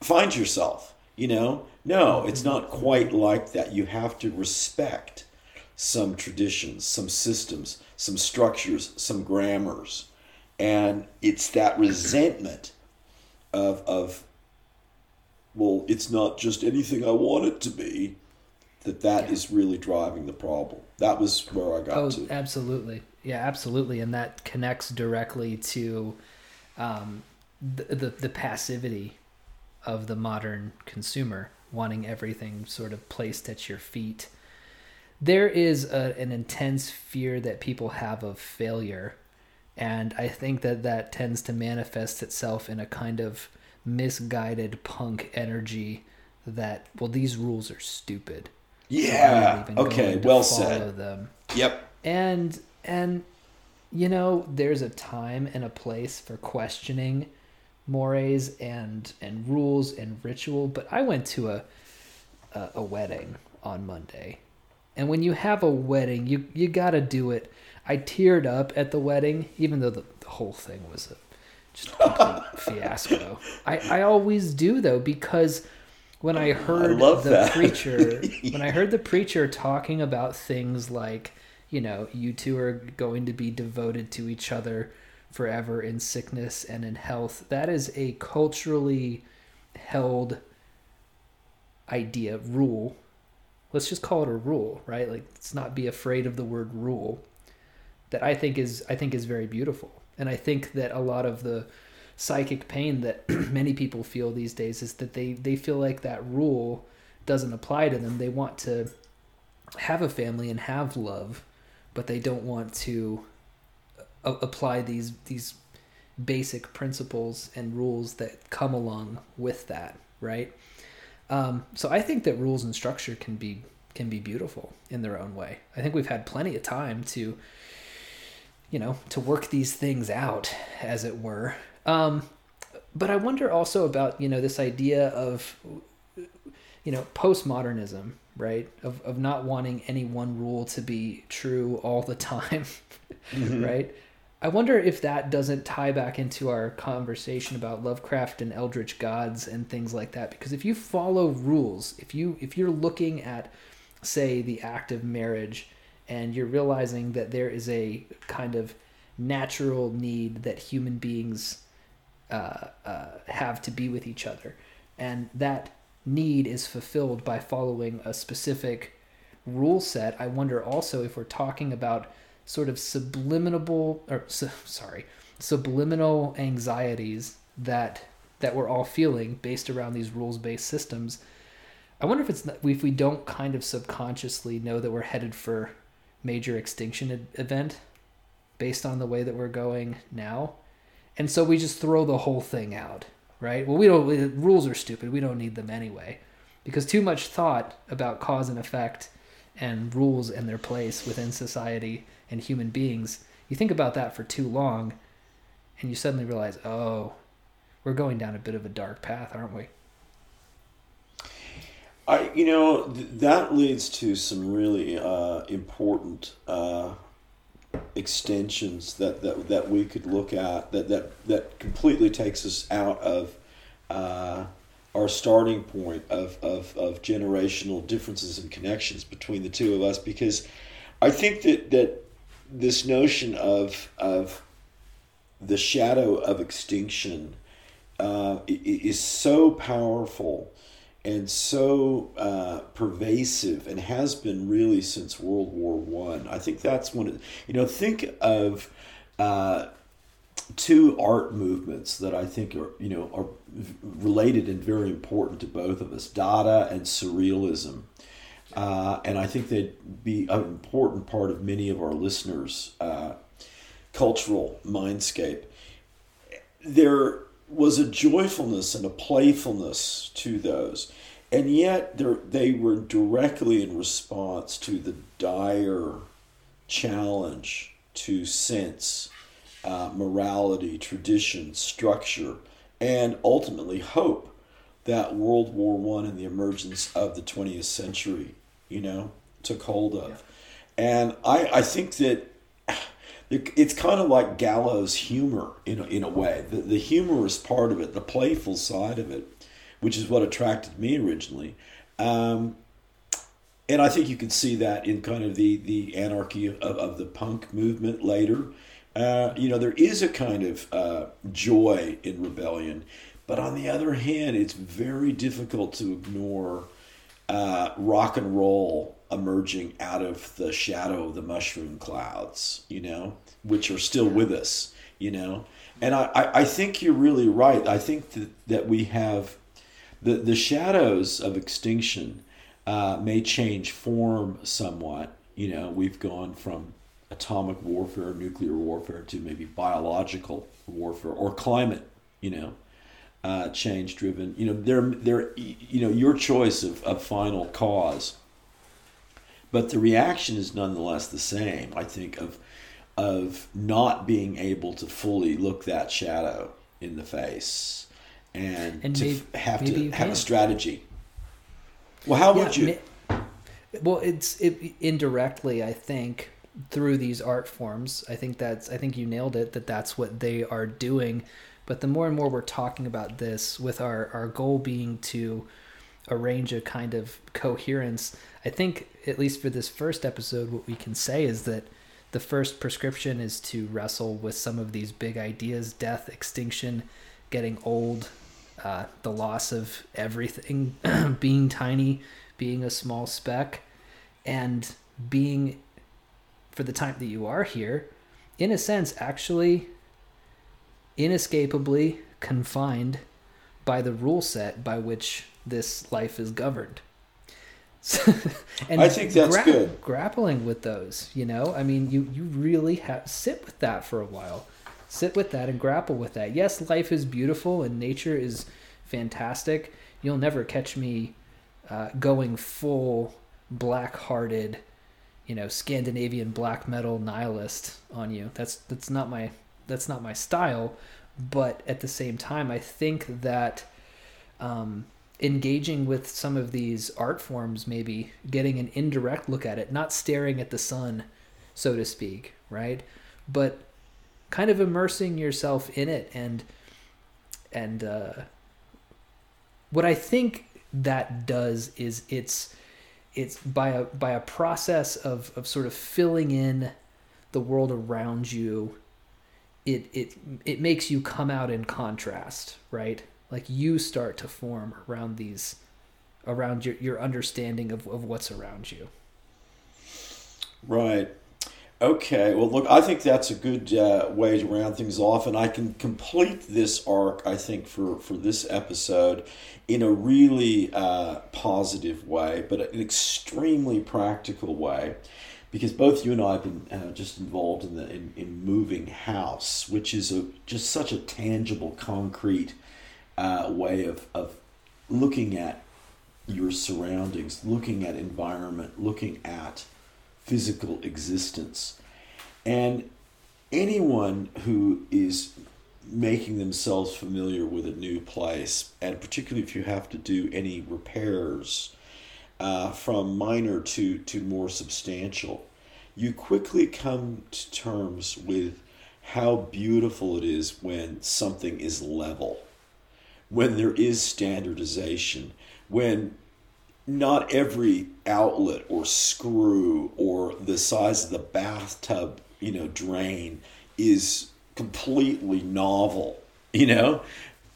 find yourself. You know, no, it's not mm-hmm. quite like that. You have to respect some traditions, some systems, some structures, some grammars. And it's that resentment of, of well, it's not just anything I want it to be, that that yeah. is really driving the problem. That was where I got oh, to. Absolutely. Yeah, absolutely. And that connects directly to um, the, the, the passivity of the modern consumer, wanting everything sort of placed at your feet there is a, an intense fear that people have of failure and i think that that tends to manifest itself in a kind of misguided punk energy that well these rules are stupid yeah so okay well said them yep and and you know there's a time and a place for questioning mores and and rules and ritual but i went to a a, a wedding on monday and when you have a wedding, you you got to do it. I teared up at the wedding, even though the, the whole thing was a just a <laughs> fiasco. I, I always do though because when I heard I the that. preacher <laughs> when I heard the preacher talking about things like, you know, you two are going to be devoted to each other forever in sickness and in health, that is a culturally held idea, rule let's just call it a rule, right? Like let's not be afraid of the word rule. That I think is I think is very beautiful. And I think that a lot of the psychic pain that <clears throat> many people feel these days is that they they feel like that rule doesn't apply to them. They want to have a family and have love, but they don't want to a- apply these these basic principles and rules that come along with that, right? Um, so I think that rules and structure can be can be beautiful in their own way. I think we've had plenty of time to, you know, to work these things out, as it were. Um, but I wonder also about you know this idea of, you know, postmodernism, right? Of of not wanting any one rule to be true all the <laughs> time, mm-hmm. right? I wonder if that doesn't tie back into our conversation about Lovecraft and eldritch gods and things like that because if you follow rules, if you if you're looking at say the act of marriage and you're realizing that there is a kind of natural need that human beings uh, uh, have to be with each other and that need is fulfilled by following a specific rule set, I wonder also if we're talking about sort of subliminal or su- sorry subliminal anxieties that that we're all feeling based around these rules based systems. I wonder if it's not, if we don't kind of subconsciously know that we're headed for major extinction event based on the way that we're going now. And so we just throw the whole thing out, right? Well, we don't rules are stupid. We don't need them anyway. Because too much thought about cause and effect and rules and their place within society and human beings, you think about that for too long and you suddenly realize, "Oh, we're going down a bit of a dark path, aren't we?" I, you know, th- that leads to some really uh, important uh, extensions that, that that we could look at that that that completely takes us out of uh, our starting point of, of of generational differences and connections between the two of us. Because I think that that this notion of of the shadow of extinction uh, is so powerful and so uh, pervasive and has been really since World War One. I. I think that's one of you know think of uh, two art movements that I think are you know are related and very important to both of us: Dada and Surrealism. Uh, and I think they'd be an important part of many of our listeners' uh, cultural mindscape. There was a joyfulness and a playfulness to those. And yet they were directly in response to the dire challenge to sense, uh, morality, tradition, structure, and ultimately hope that World War One and the emergence of the 20th century, you know, took hold of. Yeah. And I, I think that it's kind of like gallows humor in a, in a way. The, the humorous part of it, the playful side of it, which is what attracted me originally. Um, and I think you can see that in kind of the, the anarchy of, of the punk movement later. Uh, you know, there is a kind of uh, joy in rebellion. But on the other hand, it's very difficult to ignore uh, rock and roll emerging out of the shadow of the mushroom clouds, you know, which are still with us, you know. And I, I, I think you're really right. I think that, that we have the, the shadows of extinction uh, may change form somewhat. You know, we've gone from atomic warfare, nuclear warfare, to maybe biological warfare or climate, you know, uh, change driven. You know, they're, they're, you know, your choice of, of final cause but the reaction is nonetheless the same. I think of of not being able to fully look that shadow in the face and, and to maybe, have to have a strategy. Well, how yeah, would you? well, it's it, indirectly, I think, through these art forms. I think that's I think you nailed it. That that's what they are doing. But the more and more we're talking about this, with our our goal being to arrange of kind of coherence, I think at least for this first episode, what we can say is that the first prescription is to wrestle with some of these big ideas death, extinction, getting old, uh, the loss of everything, <clears throat> being tiny, being a small speck, and being, for the time that you are here, in a sense, actually inescapably confined by the rule set by which this life is governed. <laughs> and I think that's gra- good. Grappling with those, you know, I mean, you you really have sit with that for a while, sit with that and grapple with that. Yes, life is beautiful and nature is fantastic. You'll never catch me uh, going full black-hearted, you know, Scandinavian black metal nihilist on you. That's that's not my that's not my style. But at the same time, I think that um, engaging with some of these art forms, maybe getting an indirect look at it, not staring at the sun, so to speak, right? But kind of immersing yourself in it and and uh, what I think that does is it's it's by a by a process of of sort of filling in the world around you it it it makes you come out in contrast right like you start to form around these around your, your understanding of, of what's around you. Right. Okay, well, look, I think that's a good uh, way to round things off, and I can complete this arc, I think, for, for this episode in a really uh, positive way, but an extremely practical way, because both you and I have been uh, just involved in, the, in, in moving house, which is a, just such a tangible, concrete uh, way of, of looking at your surroundings, looking at environment, looking at physical existence. And anyone who is making themselves familiar with a new place, and particularly if you have to do any repairs uh, from minor to, to more substantial, you quickly come to terms with how beautiful it is when something is level, when there is standardization, when not every outlet or screw or the size of the bathtub, you know, drain is completely novel, you know?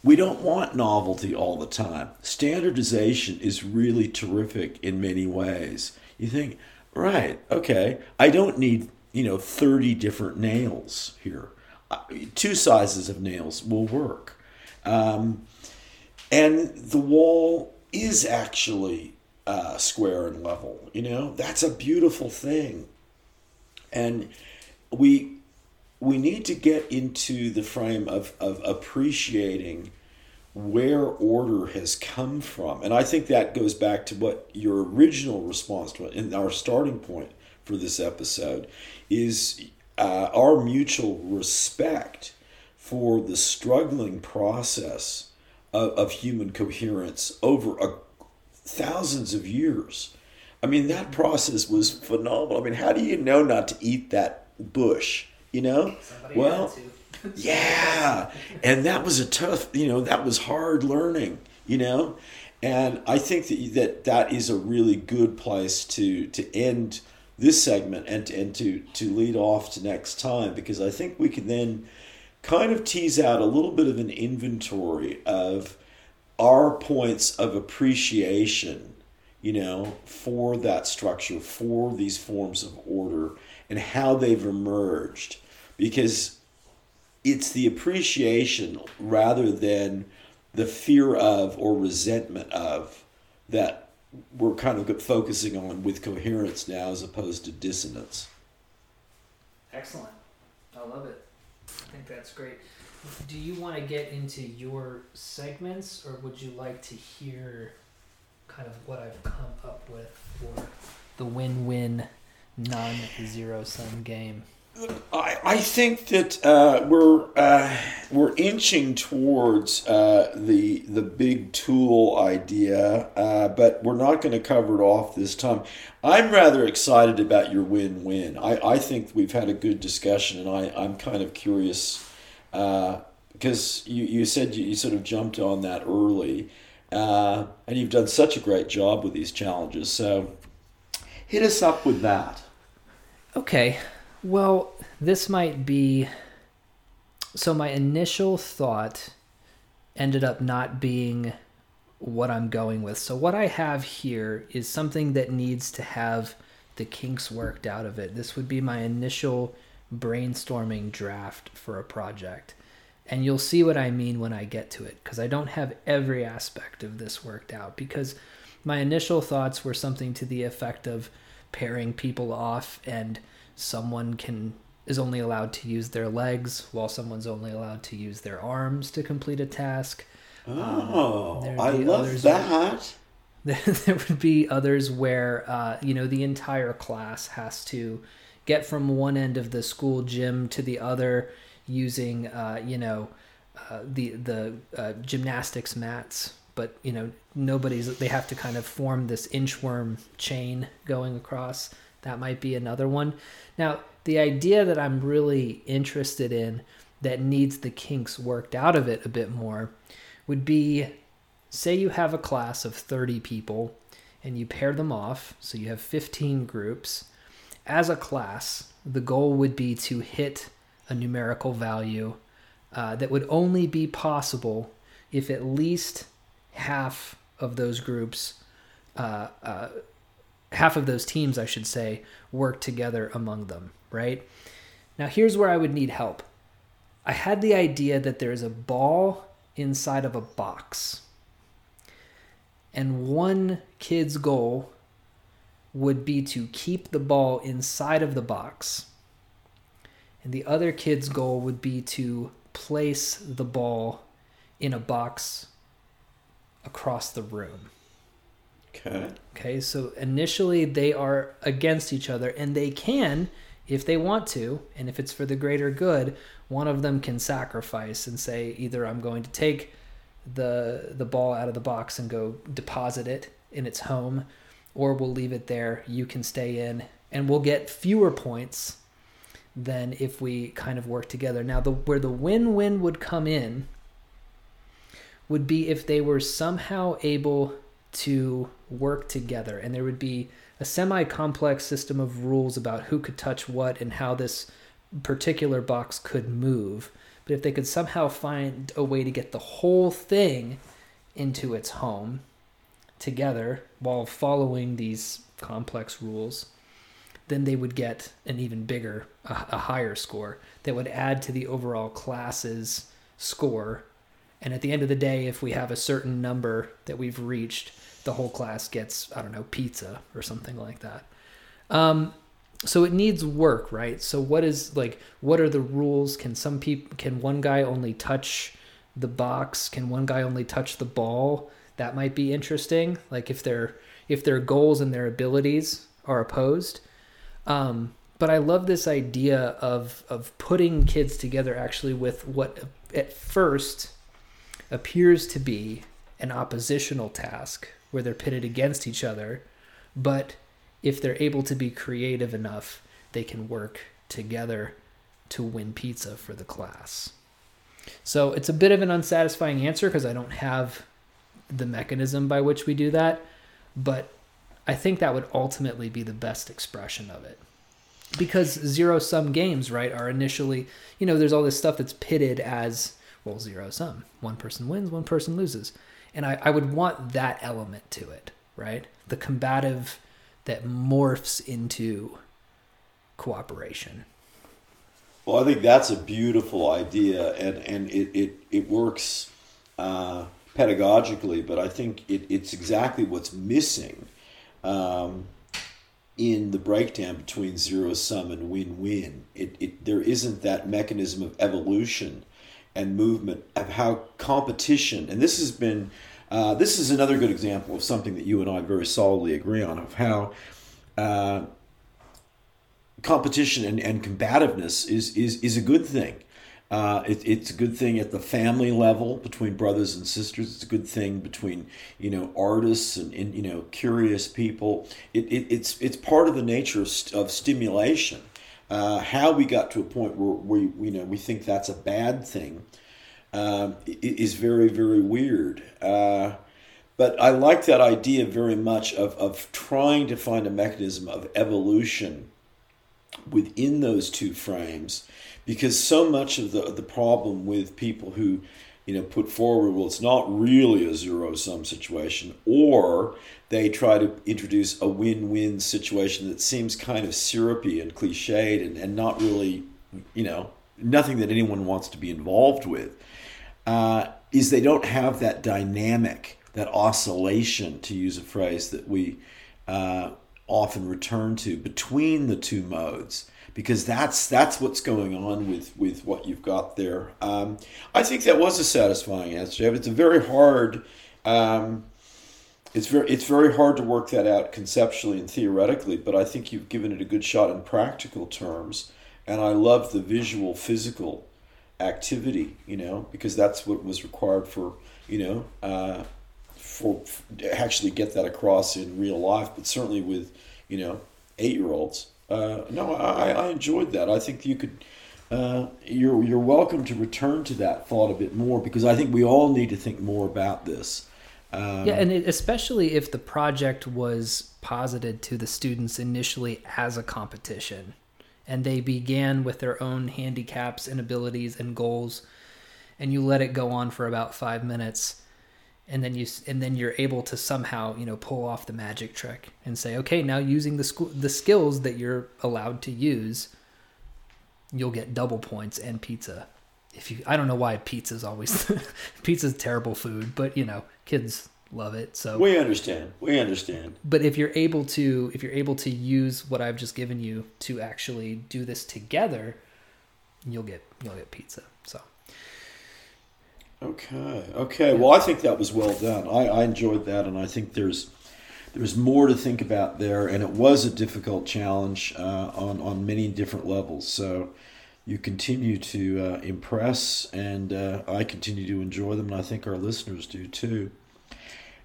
We don't want novelty all the time. Standardization is really terrific in many ways. You think, right, okay, I don't need, you know, 30 different nails here. Two sizes of nails will work. Um, and the wall is actually uh, square and level. You know, that's a beautiful thing. And we we need to get into the frame of, of appreciating where order has come from. And I think that goes back to what your original response to it, and our starting point for this episode is uh, our mutual respect for the struggling process of, of human coherence over a thousands of years. I mean, that process was phenomenal. I mean, how do you know not to eat that bush? You know? Somebody well, <laughs> <laughs> yeah. And that was a tough, you know, that was hard learning, you know? And I think that that, that is a really good place to, to end this segment and, and to, to lead off to next time because I think we can then kind of tease out a little bit of an inventory of our points of appreciation, you know, for that structure, for these forms of order, and how they've emerged. Because it's the appreciation rather than the fear of or resentment of that we're kind of focusing on with coherence now as opposed to dissonance. Excellent. I love it. I think that's great do you want to get into your segments, or would you like to hear kind of what I've come up with for the win-win non-zero sum game? I, I think that uh, we're uh, we're inching towards uh, the the big tool idea, uh, but we're not going to cover it off this time. I'm rather excited about your win-win. I, I think we've had a good discussion, and I, I'm kind of curious because uh, you, you said you, you, sort of jumped on that early, uh, and you've done such a great job with these challenges. So hit us up with that. Okay. Well, this might be. So, my initial thought ended up not being what I'm going with. So, what I have here is something that needs to have the kinks worked out of it. This would be my initial brainstorming draft for a project. And you'll see what I mean when I get to it, because I don't have every aspect of this worked out. Because my initial thoughts were something to the effect of pairing people off, and someone can is only allowed to use their legs, while someone's only allowed to use their arms to complete a task. Oh, um, I love that. <laughs> Where, there would be others where uh, you know the entire class has to get from one end of the school gym to the other using uh, you know uh, the the uh, gymnastics mats but you know nobody's they have to kind of form this inchworm chain going across that might be another one. Now the idea that i'm really interested in that needs the kinks worked out of it a bit more would be say you have a class of 30 people and you pair them off so you have 15 groups. As a class, the goal would be to hit a numerical value uh, that would only be possible if at least half of those groups uh, uh, half of those teams, I should say, work together among them, right? Now, here's where I would need help. I had the idea that there's a ball inside of a box, and one kid's goal would be to keep the ball inside of the box, and the other kid's goal would be to place the ball in a box across the room. Okay. Okay, so initially they are against each other, and they can, if they want to, and if it's for the greater good, one of them can sacrifice and say, either I'm going to take the the ball out of the box and go deposit it in its home, or we'll leave it there. You can stay in, and we'll get fewer points than if we kind of work together. Now, the where the win-win would come in would be if they were somehow able to work together and there would be a semi complex system of rules about who could touch what and how this particular box could move. But if they could somehow find a way to get the whole thing into its home together while following these complex rules, then they would get an even bigger, a, a higher score that would add to the overall class's score. And at the end of the day, if we have a certain number that we've reached, the whole class gets I don't know pizza or something like that. Um, so it needs work, right? So what is like what are the rules? Can some people can one guy only touch the box? Can one guy only touch the ball? That might be interesting. Like if their if their goals and their abilities are opposed. Um, but I love this idea of of putting kids together actually with what at first appears to be an oppositional task where they're pitted against each other, but if they're able to be creative enough, they can work together to win pizza for the class. So it's a bit of an unsatisfying answer because I don't have the mechanism by which we do that, but I think that would ultimately be the best expression of it. Because zero sum games, right, are initially, you know, there's all this stuff that's pitted as, well, zero sum. One person wins, one person loses and I, I would want that element to it right? The combative that morphs into cooperation. Well i think that's a beautiful idea and and it it, it works uh, pedagogically but i think it, it's exactly what's missing um, in the breakdown between zero sum and win-win. It, it there isn't that mechanism of evolution and movement of how competition, and this has been, uh, this is another good example of something that you and I very solidly agree on, of how uh, competition and, and combativeness is, is, is a good thing. Uh, it, it's a good thing at the family level between brothers and sisters. It's a good thing between you know artists and, and you know curious people. It, it, it's it's part of the nature of, of stimulation. Uh, how we got to a point where we you know we think that's a bad thing um, is very very weird. Uh, but I like that idea very much of, of trying to find a mechanism of evolution within those two frames because so much of the, the problem with people who you know put forward well it's not really a zero sum situation or they try to introduce a win-win situation that seems kind of syrupy and cliched and, and not really you know nothing that anyone wants to be involved with uh, is they don't have that dynamic that oscillation to use a phrase that we uh, often return to between the two modes because that's that's what's going on with with what you've got there. Um, I think that was a satisfying answer. It's a very hard. Um, it's very it's very hard to work that out conceptually and theoretically, but I think you've given it a good shot in practical terms. And I love the visual, physical activity, you know, because that's what was required for you know uh, for, for actually get that across in real life. But certainly with you know eight year olds uh, no, I, I enjoyed that. I think you could. Uh, you're you're welcome to return to that thought a bit more because I think we all need to think more about this. Um, yeah, and it, especially if the project was posited to the students initially as a competition, and they began with their own handicaps and abilities and goals, and you let it go on for about five minutes, and then you and then you're able to somehow you know pull off the magic trick and say okay now using the school the skills that you're allowed to use you'll get double points and pizza. If you i don't know why pizza's always <laughs> pizza's terrible food but you know kids love it so we understand. We understand. But if you're able to if you're able to use what i've just given you to actually do this together you'll get you'll get pizza Okay. Okay. Well, I think that was well done. I, I enjoyed that, and I think there's there's more to think about there, and it was a difficult challenge uh, on on many different levels. So you continue to uh, impress, and uh, I continue to enjoy them, and I think our listeners do too.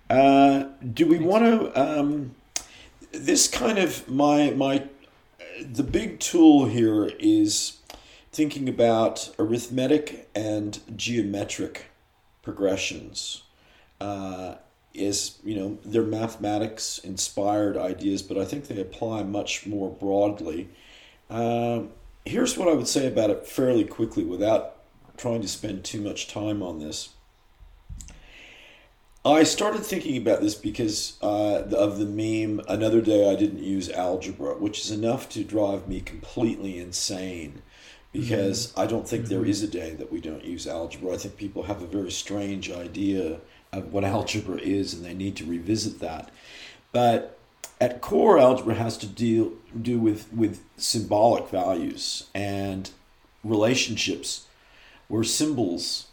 Uh, do we want to? Um, this kind of my my the big tool here is thinking about arithmetic and geometric progressions. Uh, is you know they're mathematics inspired ideas, but I think they apply much more broadly. Uh, here's what I would say about it fairly quickly, without trying to spend too much time on this. I started thinking about this because uh, of the meme, Another Day I Didn't Use Algebra, which is enough to drive me completely insane because mm-hmm. I don't think mm-hmm. there is a day that we don't use algebra. I think people have a very strange idea of what algebra is and they need to revisit that. But at core, algebra has to deal do with, with symbolic values and relationships where symbols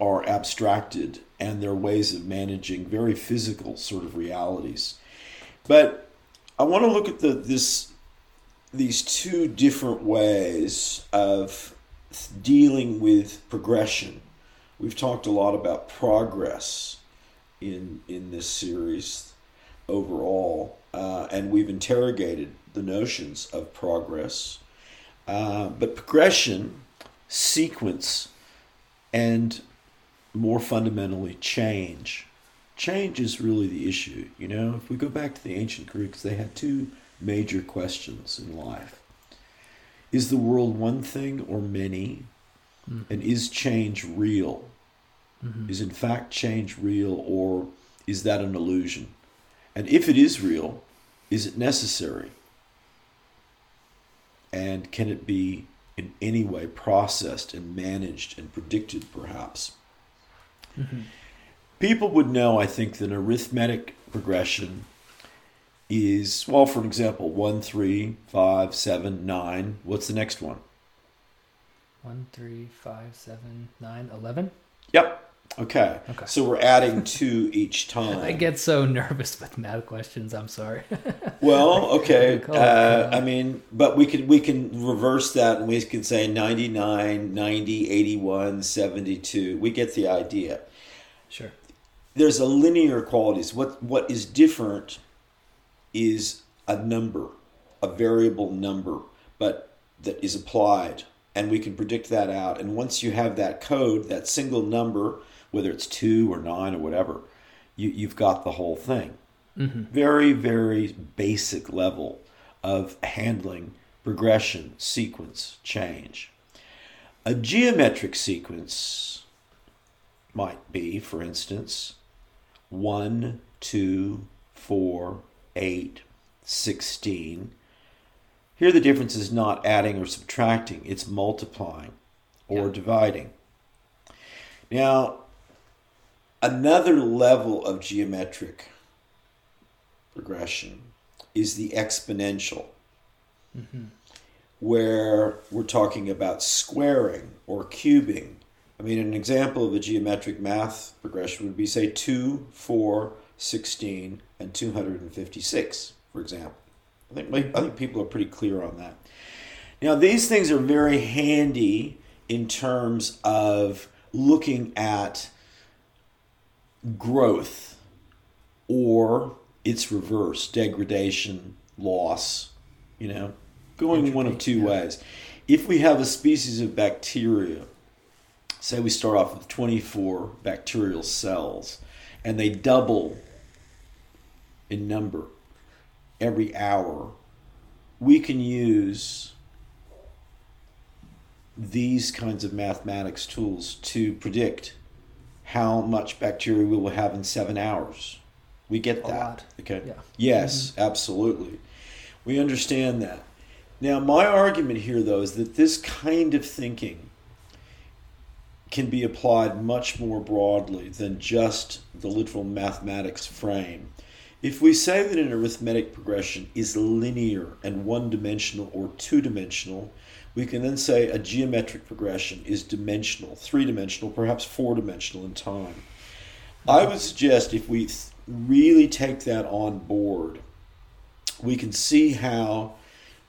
are abstracted and they're ways of managing very physical sort of realities. But I want to look at the this these two different ways of dealing with progression. We've talked a lot about progress in in this series overall, uh, and we've interrogated the notions of progress. Uh, but progression, sequence, and more fundamentally, change. Change is really the issue. You know, if we go back to the ancient Greeks, they had two major questions in life. Is the world one thing or many? Mm-hmm. And is change real? Mm-hmm. Is in fact change real or is that an illusion? And if it is real, is it necessary? And can it be in any way processed and managed and predicted, perhaps? Mm-hmm. People would know, I think, that an arithmetic progression is, well, for an example, 1, 3, 5, 7, 9. What's the next one? 1, 3, 5, 7, 9, 11? Yep. Okay. okay. So we're adding two each <laughs> time. I get so nervous with math questions. I'm sorry. <laughs> well, okay. Uh, I mean, but we can we can reverse that and we can say 99, 90, 81, 72. We get the idea. Sure. There's a linear qualities. What what is different is a number, a variable number, but that is applied. And we can predict that out. And once you have that code, that single number, whether it's two or nine or whatever, you, you've got the whole thing. Mm-hmm. Very, very basic level of handling progression, sequence, change. A geometric sequence might be, for instance, one, two, four, 8, 16. Here the difference is not adding or subtracting, it's multiplying or yeah. dividing. Now, another level of geometric progression is the exponential, mm-hmm. where we're talking about squaring or cubing. I mean, an example of a geometric math progression would be, say, 2, 4, 16, and 256, for example. I think, I think people are pretty clear on that. Now, these things are very handy in terms of looking at growth or its reverse, degradation, loss, you know, going one of two ways. If we have a species of bacteria, say we start off with 24 bacterial cells, and they double in number every hour, we can use these kinds of mathematics tools to predict how much bacteria we will have in seven hours. We get that. Okay. Yeah. Mm-hmm. Yes, absolutely. We understand that. Now, my argument here, though, is that this kind of thinking can be applied much more broadly than just the literal mathematics frame. If we say that an arithmetic progression is linear and one dimensional or two dimensional, we can then say a geometric progression is dimensional, three dimensional, perhaps four dimensional in time. I would suggest if we really take that on board, we can see how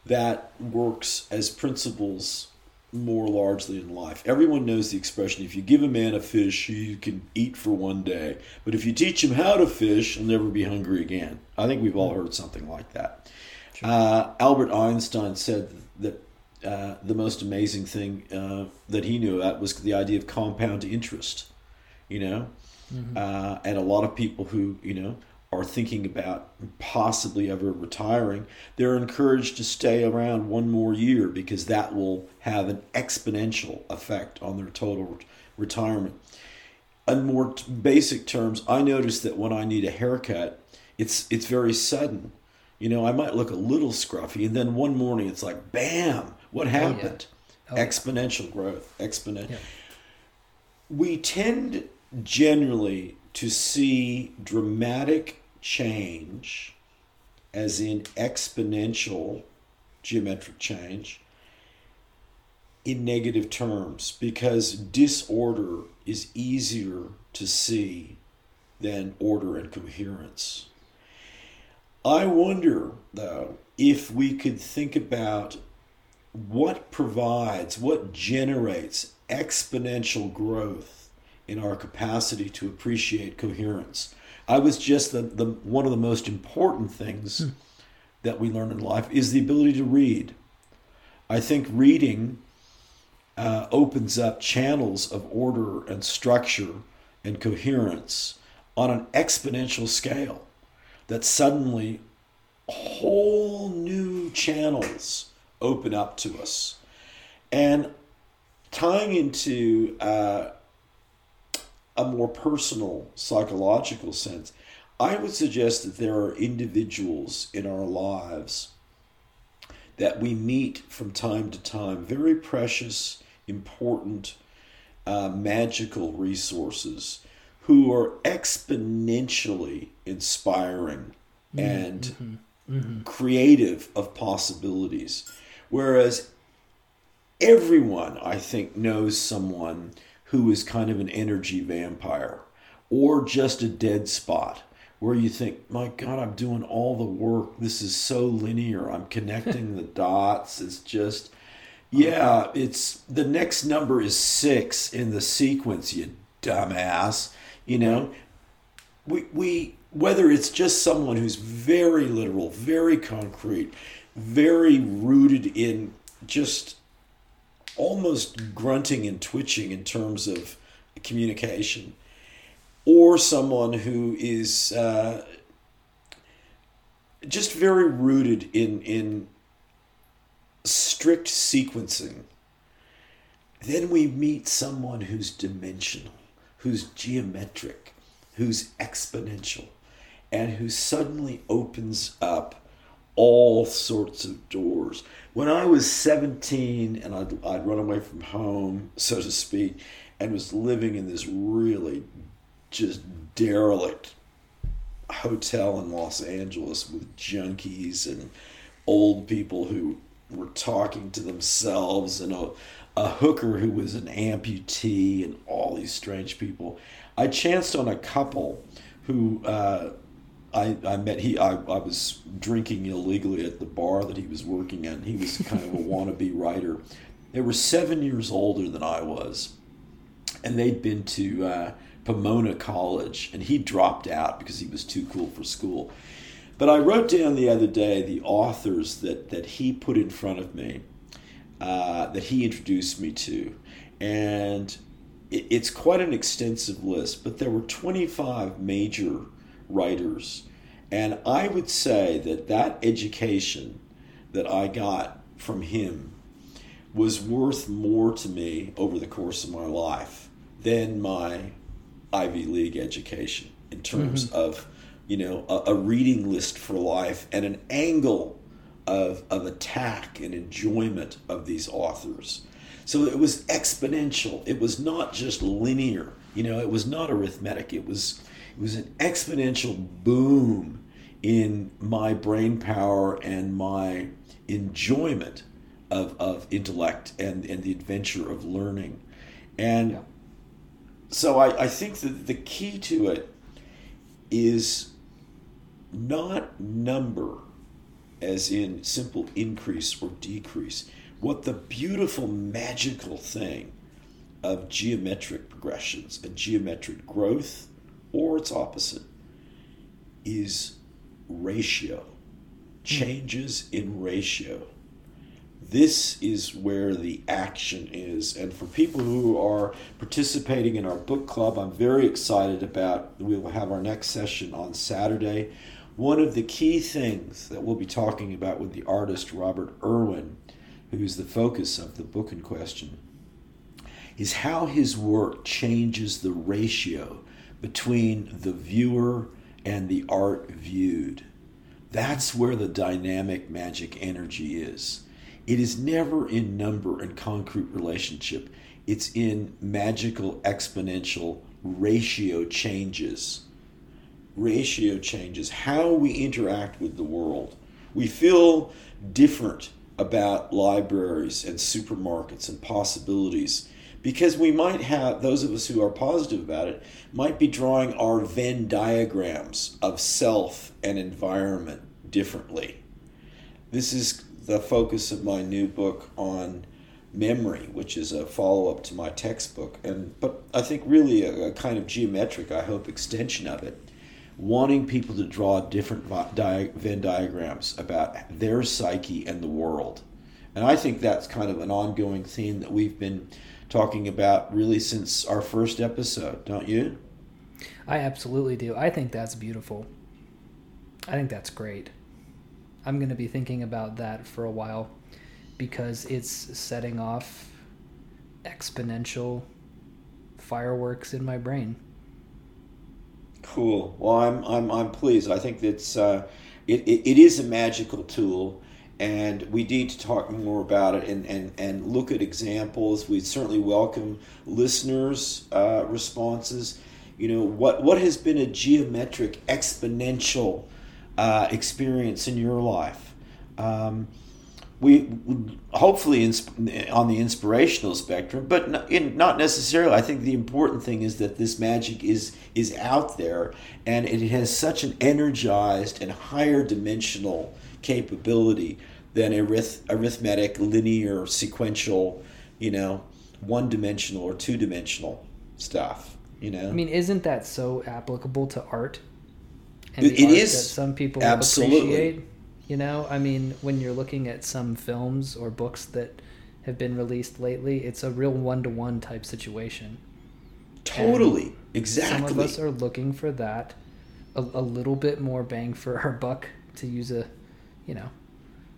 that works as principles more largely in life. Everyone knows the expression if you give a man a fish, he can eat for one day. But if you teach him how to fish, he'll never be hungry again. I think we've all heard something like that. Uh, Albert Einstein said that uh, the most amazing thing uh, that he knew about was the idea of compound interest. You know, uh, and a lot of people who you know are thinking about possibly ever retiring, they're encouraged to stay around one more year because that will have an exponential effect on their total retirement. In more t- basic terms, I notice that when I need a haircut, it's it's very sudden. You know, I might look a little scruffy, and then one morning it's like, bam! What oh, happened? Oh, yeah. Exponential growth. Exponential Yeah. we tend generally to see dramatic change, as in exponential geometric change, in negative terms because disorder is easier to see than order and coherence. I wonder, though, if we could think about what provides, what generates exponential growth in our capacity to appreciate coherence. I was just the, the one of the most important things that we learn in life is the ability to read. I think reading uh, opens up channels of order and structure and coherence on an exponential scale that suddenly whole new channels open up to us. And tying into uh, a more personal psychological sense, I would suggest that there are individuals in our lives that we meet from time to time, very precious, important, uh, magical resources who are exponentially inspiring mm-hmm. and mm-hmm. Mm-hmm. creative of possibilities. Whereas everyone, I think, knows someone who is kind of an energy vampire or just a dead spot where you think, my God, I'm doing all the work. This is so linear. I'm connecting the <laughs> dots. It's just, yeah, it's the next number is six in the sequence, you dumbass. You know, we, we whether it's just someone who's very literal, very concrete, very rooted in just almost grunting and twitching in terms of communication, or someone who is uh, just very rooted in in strict sequencing. Then we meet someone who's dimensional, who's geometric, who's exponential, and who suddenly opens up all sorts of doors. When I was 17 and I'd, I'd run away from home, so to speak, and was living in this really just derelict hotel in Los Angeles with junkies and old people who were talking to themselves and a, a hooker who was an amputee and all these strange people. I chanced on a couple who uh, I, I met. He I, I was drinking illegally at the bar that he was working at. He was kind of a <laughs> wannabe writer. They were seven years older than I was, and they'd been to uh, Pomona College, and he dropped out because he was too cool for school. But I wrote down the other day the authors that, that he put in front of me, uh, that he introduced me to. And it, it's quite an extensive list, but there were 25 major writers. And I would say that that education that I got from him was worth more to me over the course of my life than my Ivy League education in terms mm-hmm. of you know a, a, reading list for life and an angle of of attack and enjoyment of these authors. So it was exponential. It was not just linear. You know, it was not arithmetic. It was it was an exponential boom in my brain power and my enjoyment of, of intellect and, and the adventure of learning. And yeah. so I, I think that the key to it is not number as in simple increase or decrease. What the beautiful, magical thing of geometric progressions and geometric growth, or its opposite, is ratio, changes in ratio. This is where the action is. And for people who are participating in our book club, I'm very excited about. We will have our next session on Saturday. One of the key things that we'll be talking about with the artist Robert Irwin, who's the focus of the book in question, is how his work changes the ratio between the viewer and the art viewed. That's where the dynamic magic energy is. It is never in number and concrete relationship, it's in magical exponential ratio changes. Ratio changes, how we interact with the world. We feel different about libraries and supermarkets and possibilities because we might have those of us who are positive about it might be drawing our Venn diagrams of self and environment differently. This is the focus of my new book on memory, which is a follow up to my textbook, and but I think really a, a, kind of geometric, I hope, extension of it, wanting people to draw different Venn diagrams about their psyche and the world, and I think that's kind of an ongoing theme that we've been talking about really since our first episode, don't you? I absolutely do. I think that's beautiful. I think that's great. I'm going to be thinking about that for a while because it's setting off exponential fireworks in my brain. Cool. Well, I'm I'm I'm pleased. I think it's uh, it, it, it is a magical tool, and we need to talk more about it and, and, and look at examples. We certainly welcome listeners' uh, responses. You know, what, what has been a geometric, exponential uh, experience in your life? Um, we hopefully on the inspirational spectrum, but not, in, not necessarily. I think the important thing is that this magic is is out there, and it has such an energized and higher dimensional capability than arith- arithmetic, linear, sequential, you know, one dimensional or two dimensional stuff. You know, I mean, isn't that so applicable to art? And it, it is that some people absolutely. appreciate. You know, I mean, when you're looking at some films or books that have been released lately, it's a real one to one type situation. Totally, and exactly. Some of us are looking for that, a, a little bit more bang for our buck, to use a, you know,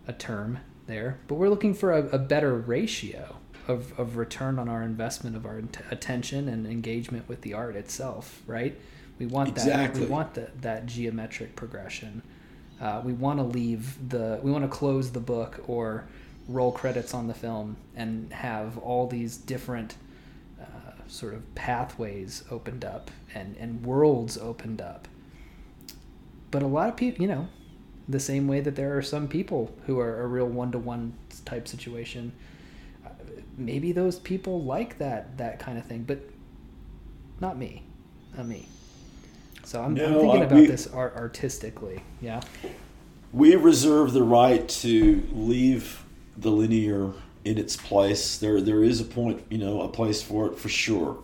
a term there, but we're looking for a, a better ratio of, of return on our investment of our attention and engagement with the art itself, right? We want exactly. that. We want that that geometric progression. Uh, we want to leave the. We want to close the book or roll credits on the film and have all these different uh, sort of pathways opened up and and worlds opened up. But a lot of people, you know, the same way that there are some people who are a real one-to-one type situation. Uh, maybe those people like that that kind of thing but not me. Not me. So i'm, no, I'm thinking about we, this art artistically yeah. We reserve the right to leave the linear in its place. There there is a point you know a place for it for sure.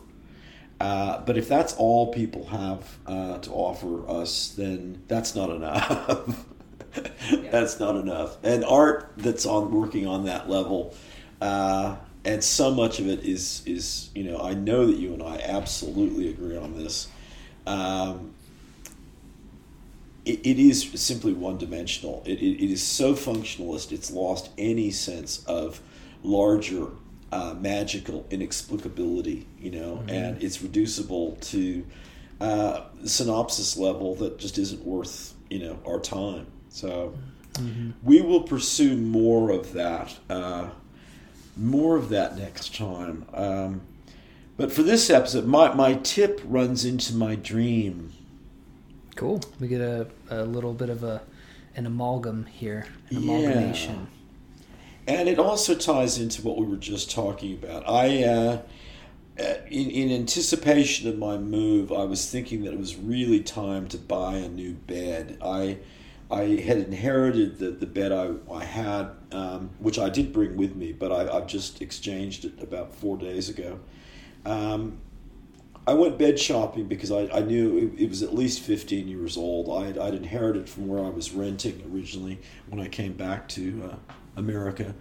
Uh, but if that's all people have uh, to offer us, then that's not enough. <laughs> <laughs> that's not enough. And art that's on working on that level, uh, and so much of it is is you know I know that you and I absolutely agree on this. Um, it, it is simply one dimensional. It, it, it is so functionalist. It's lost any sense of larger uh, magical inexplicability, you know, mm-hmm. and it's reducible to uh, synopsis level that just isn't worth you know our time. So mm-hmm. we will pursue more of that, uh, more of that next time. Um, but for this episode, my my tip runs into my dream. Cool. We get a, a little bit of a an amalgam here, an amalgamation. Yeah. And it also ties into what we were just talking about. I, uh, uh, in, in anticipation of my move, I was thinking that it was really time to buy a new bed. I, I had inherited the, the bed I, I had, um, which I did bring with me, but I, I've just exchanged it about four days ago. Um, I went bed shopping because I, I knew it, it, was at least 15 years old. I'd, I'd inherited from where I was renting originally when I came back to uh, America.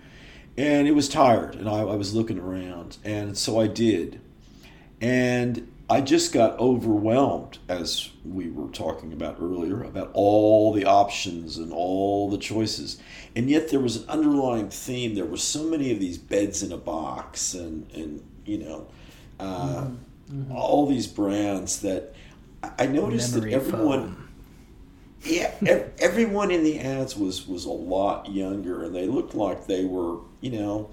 And it was tired, and I, I was looking around. And so I did. And I just got overwhelmed, as we were talking about earlier, about all the options and all the choices. And yet there was an underlying theme. There were so many of these beds in a box, and, and you know, uh, mm-hmm mm-hmm. all these brands that I noticed Memory that everyone. Foam. Yeah, <laughs> everyone in the ads was was a lot younger, and they looked like they were, you know,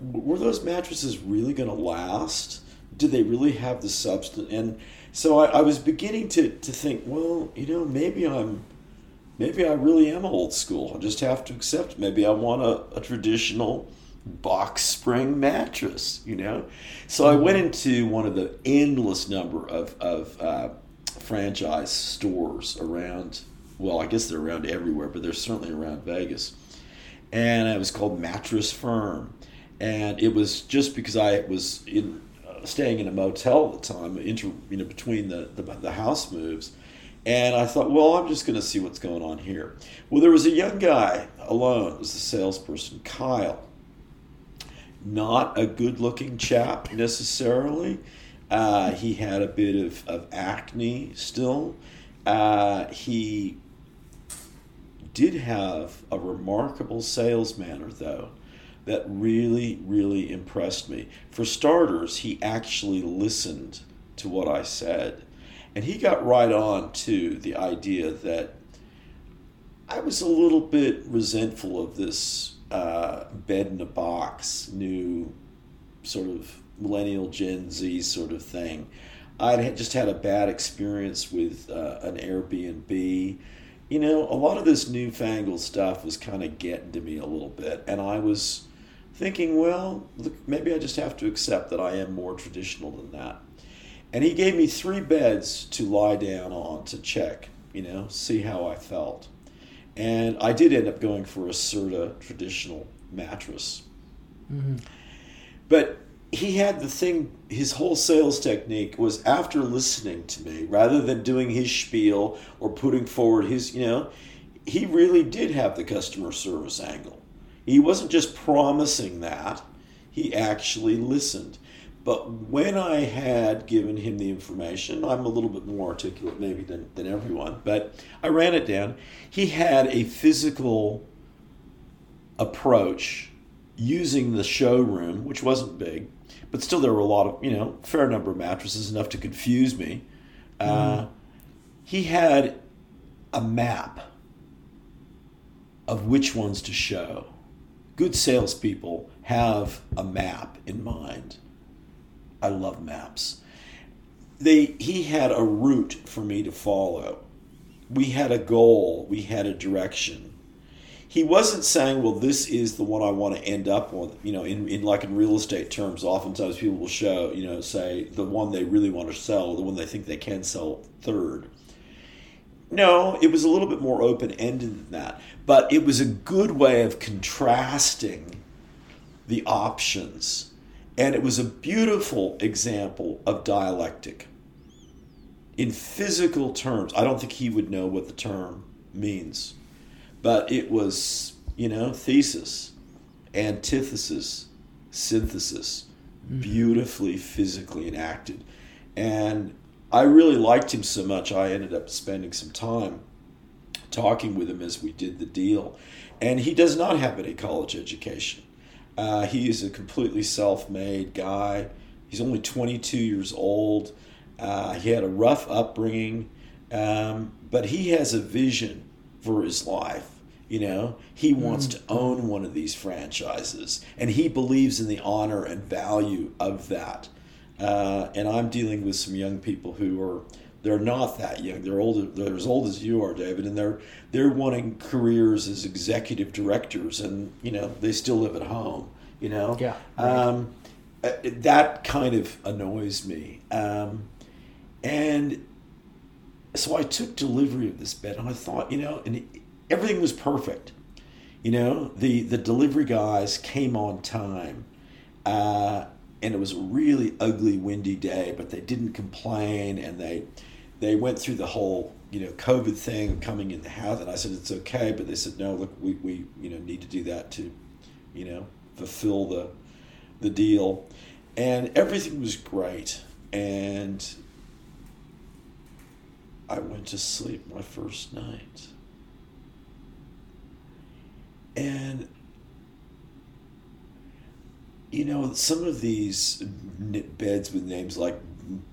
were those mattresses really going to last? Did they really have the substance? And so I, I, was beginning to, to think, well, you know, maybe I'm, maybe I really am old school. I just have to accept. Maybe I want a, a traditional box spring mattress, you know? So I went into one of the endless number of, of uh, franchise stores around, well, I guess they're around everywhere, but they're certainly around Vegas. And it was called Mattress Firm. And it was just because I was in, staying in a motel at the time, inter, you know, between the, the, the house moves. And I thought, well, I'm just going to see what's going on here. Well, there was a young guy alone, it was the salesperson, Kyle not a good looking chap necessarily. Uh, he had a bit of, of acne still. Uh, he did have a remarkable sales manner, though, that really, really impressed me. For starters, he actually listened to what I said. And he got right on to the idea that I was a little bit resentful of this uh, bed in a box, new sort of millennial Gen Z sort of thing. I'd just had a bad experience with uh, an Airbnb. You know, a lot of this newfangled stuff was kind of getting to me a little bit, and I was thinking, well, look, maybe I just have to accept that I am more traditional than that. And he gave me three beds to lie down on to check, you know, see how I felt. And I did end up going for a Serta traditional mattress. Mm-hmm. But he had the thing, his whole sales technique was after listening to me, rather than doing his spiel or putting forward his, you know, he really did have the customer service angle. He wasn't just promising that, he actually listened. But when I had given him the information, I'm a little bit more articulate maybe than, than everyone, but I ran it down. He had a physical approach using the showroom, which wasn't big, but still there were a lot of, you know, fair number of mattresses, enough to confuse me. Mm. Uh, he had a map of which ones to show. Good salespeople have a map in mind I love maps. They he had a route for me to follow. We had a goal, we had a direction. He wasn't saying, "Well, this is the one I want to end up with." You know, in, in like in real estate terms, oftentimes people will show, you know, say the one they really want to sell, the one they think they can sell third. No, it was a little bit more open ended than that, but it was a good way of contrasting the options and it was a beautiful example of dialectic. In physical terms, I don't think he would know what the term means, but it was, you know, thesis, antithesis, synthesis, mm-hmm. beautifully physically enacted. And I really liked him so much, I ended up spending some time talking with him as we did the deal. And he does not have any college education. Uh, he is a completely self-made guy. He's only 22 years old. Uh, he had a rough upbringing, um, but he has a vision for his life. You know, he wants to own one of these franchises, and he believes in the honor and value of that. Uh, and I'm dealing with some young people who are they're not that young. They're older. They're as old as you are, David, and they're they're wanting careers as executive directors, and you know they still live at home. You know, Yeah, right. Um, uh, that kind of annoys me. Um, and so I took delivery of this bed, and I thought, you know, and everything was perfect. You know, the the delivery guys came on time. Uh, and it was a really ugly, windy day, but they didn't complain, and they they went through the whole you know COVID thing of coming in the house, and I said it's okay, but they said no, look, we, we you know need to do that to, you know, fulfill the the deal, and everything was great, and I went to sleep my first night, and you know, some of these beds with names like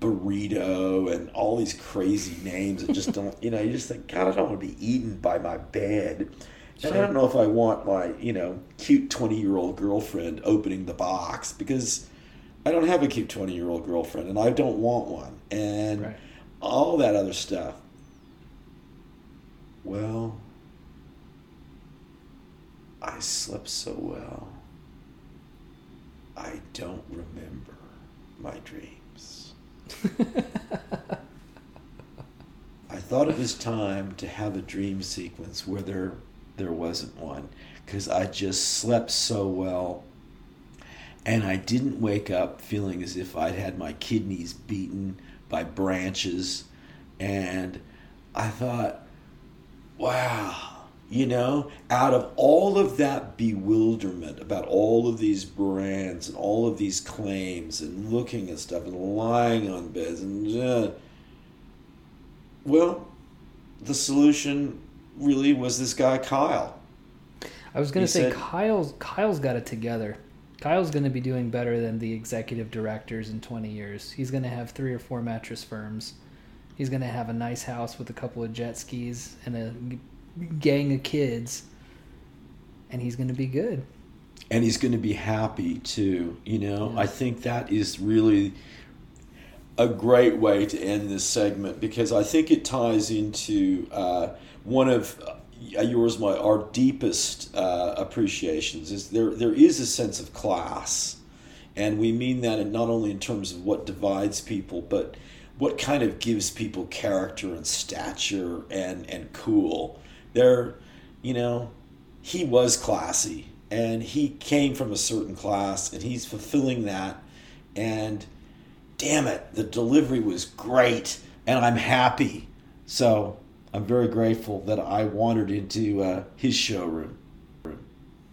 burrito and all these crazy names that just don't, you know, you just think, God, I don't want to be eaten by my bed. And I don't know if I want my, you know, cute 20 year old girlfriend opening the box because I don't have a cute 20 year old girlfriend and I don't want one. And Right. all that other stuff. Well, I slept so well. I don't remember my dreams. I thought it was time to have a dream sequence where there there wasn't one because I just slept so well. And I didn't wake up feeling as if I'd had my kidneys beaten by branches. And I thought wow you know out of all of that bewilderment about all of these brands and all of these claims and looking at stuff and lying on beds and uh, well the solution really was this guy Kyle I was gonna say said- Kyle's Kyle's got it together. Kyle's gonna be doing better than the executive directors in 20 years. He's gonna have three or four mattress firms. He's gonna have a nice house with a couple of jet skis and a gang of kids, and he's gonna be good. and he's going to be happy too you know Yeah. i think that is really a great way to end this segment because i think it ties into uh, one of uh, yours my our deepest uh, appreciations is there there is a sense of class and we mean that in not only in terms of what divides people but what kind of gives people character and stature and and cool there you know he was classy and he came from a certain class and he's fulfilling that. And damn it the delivery was great and i'm happy. So i'm very grateful that i wandered into uh, his showroom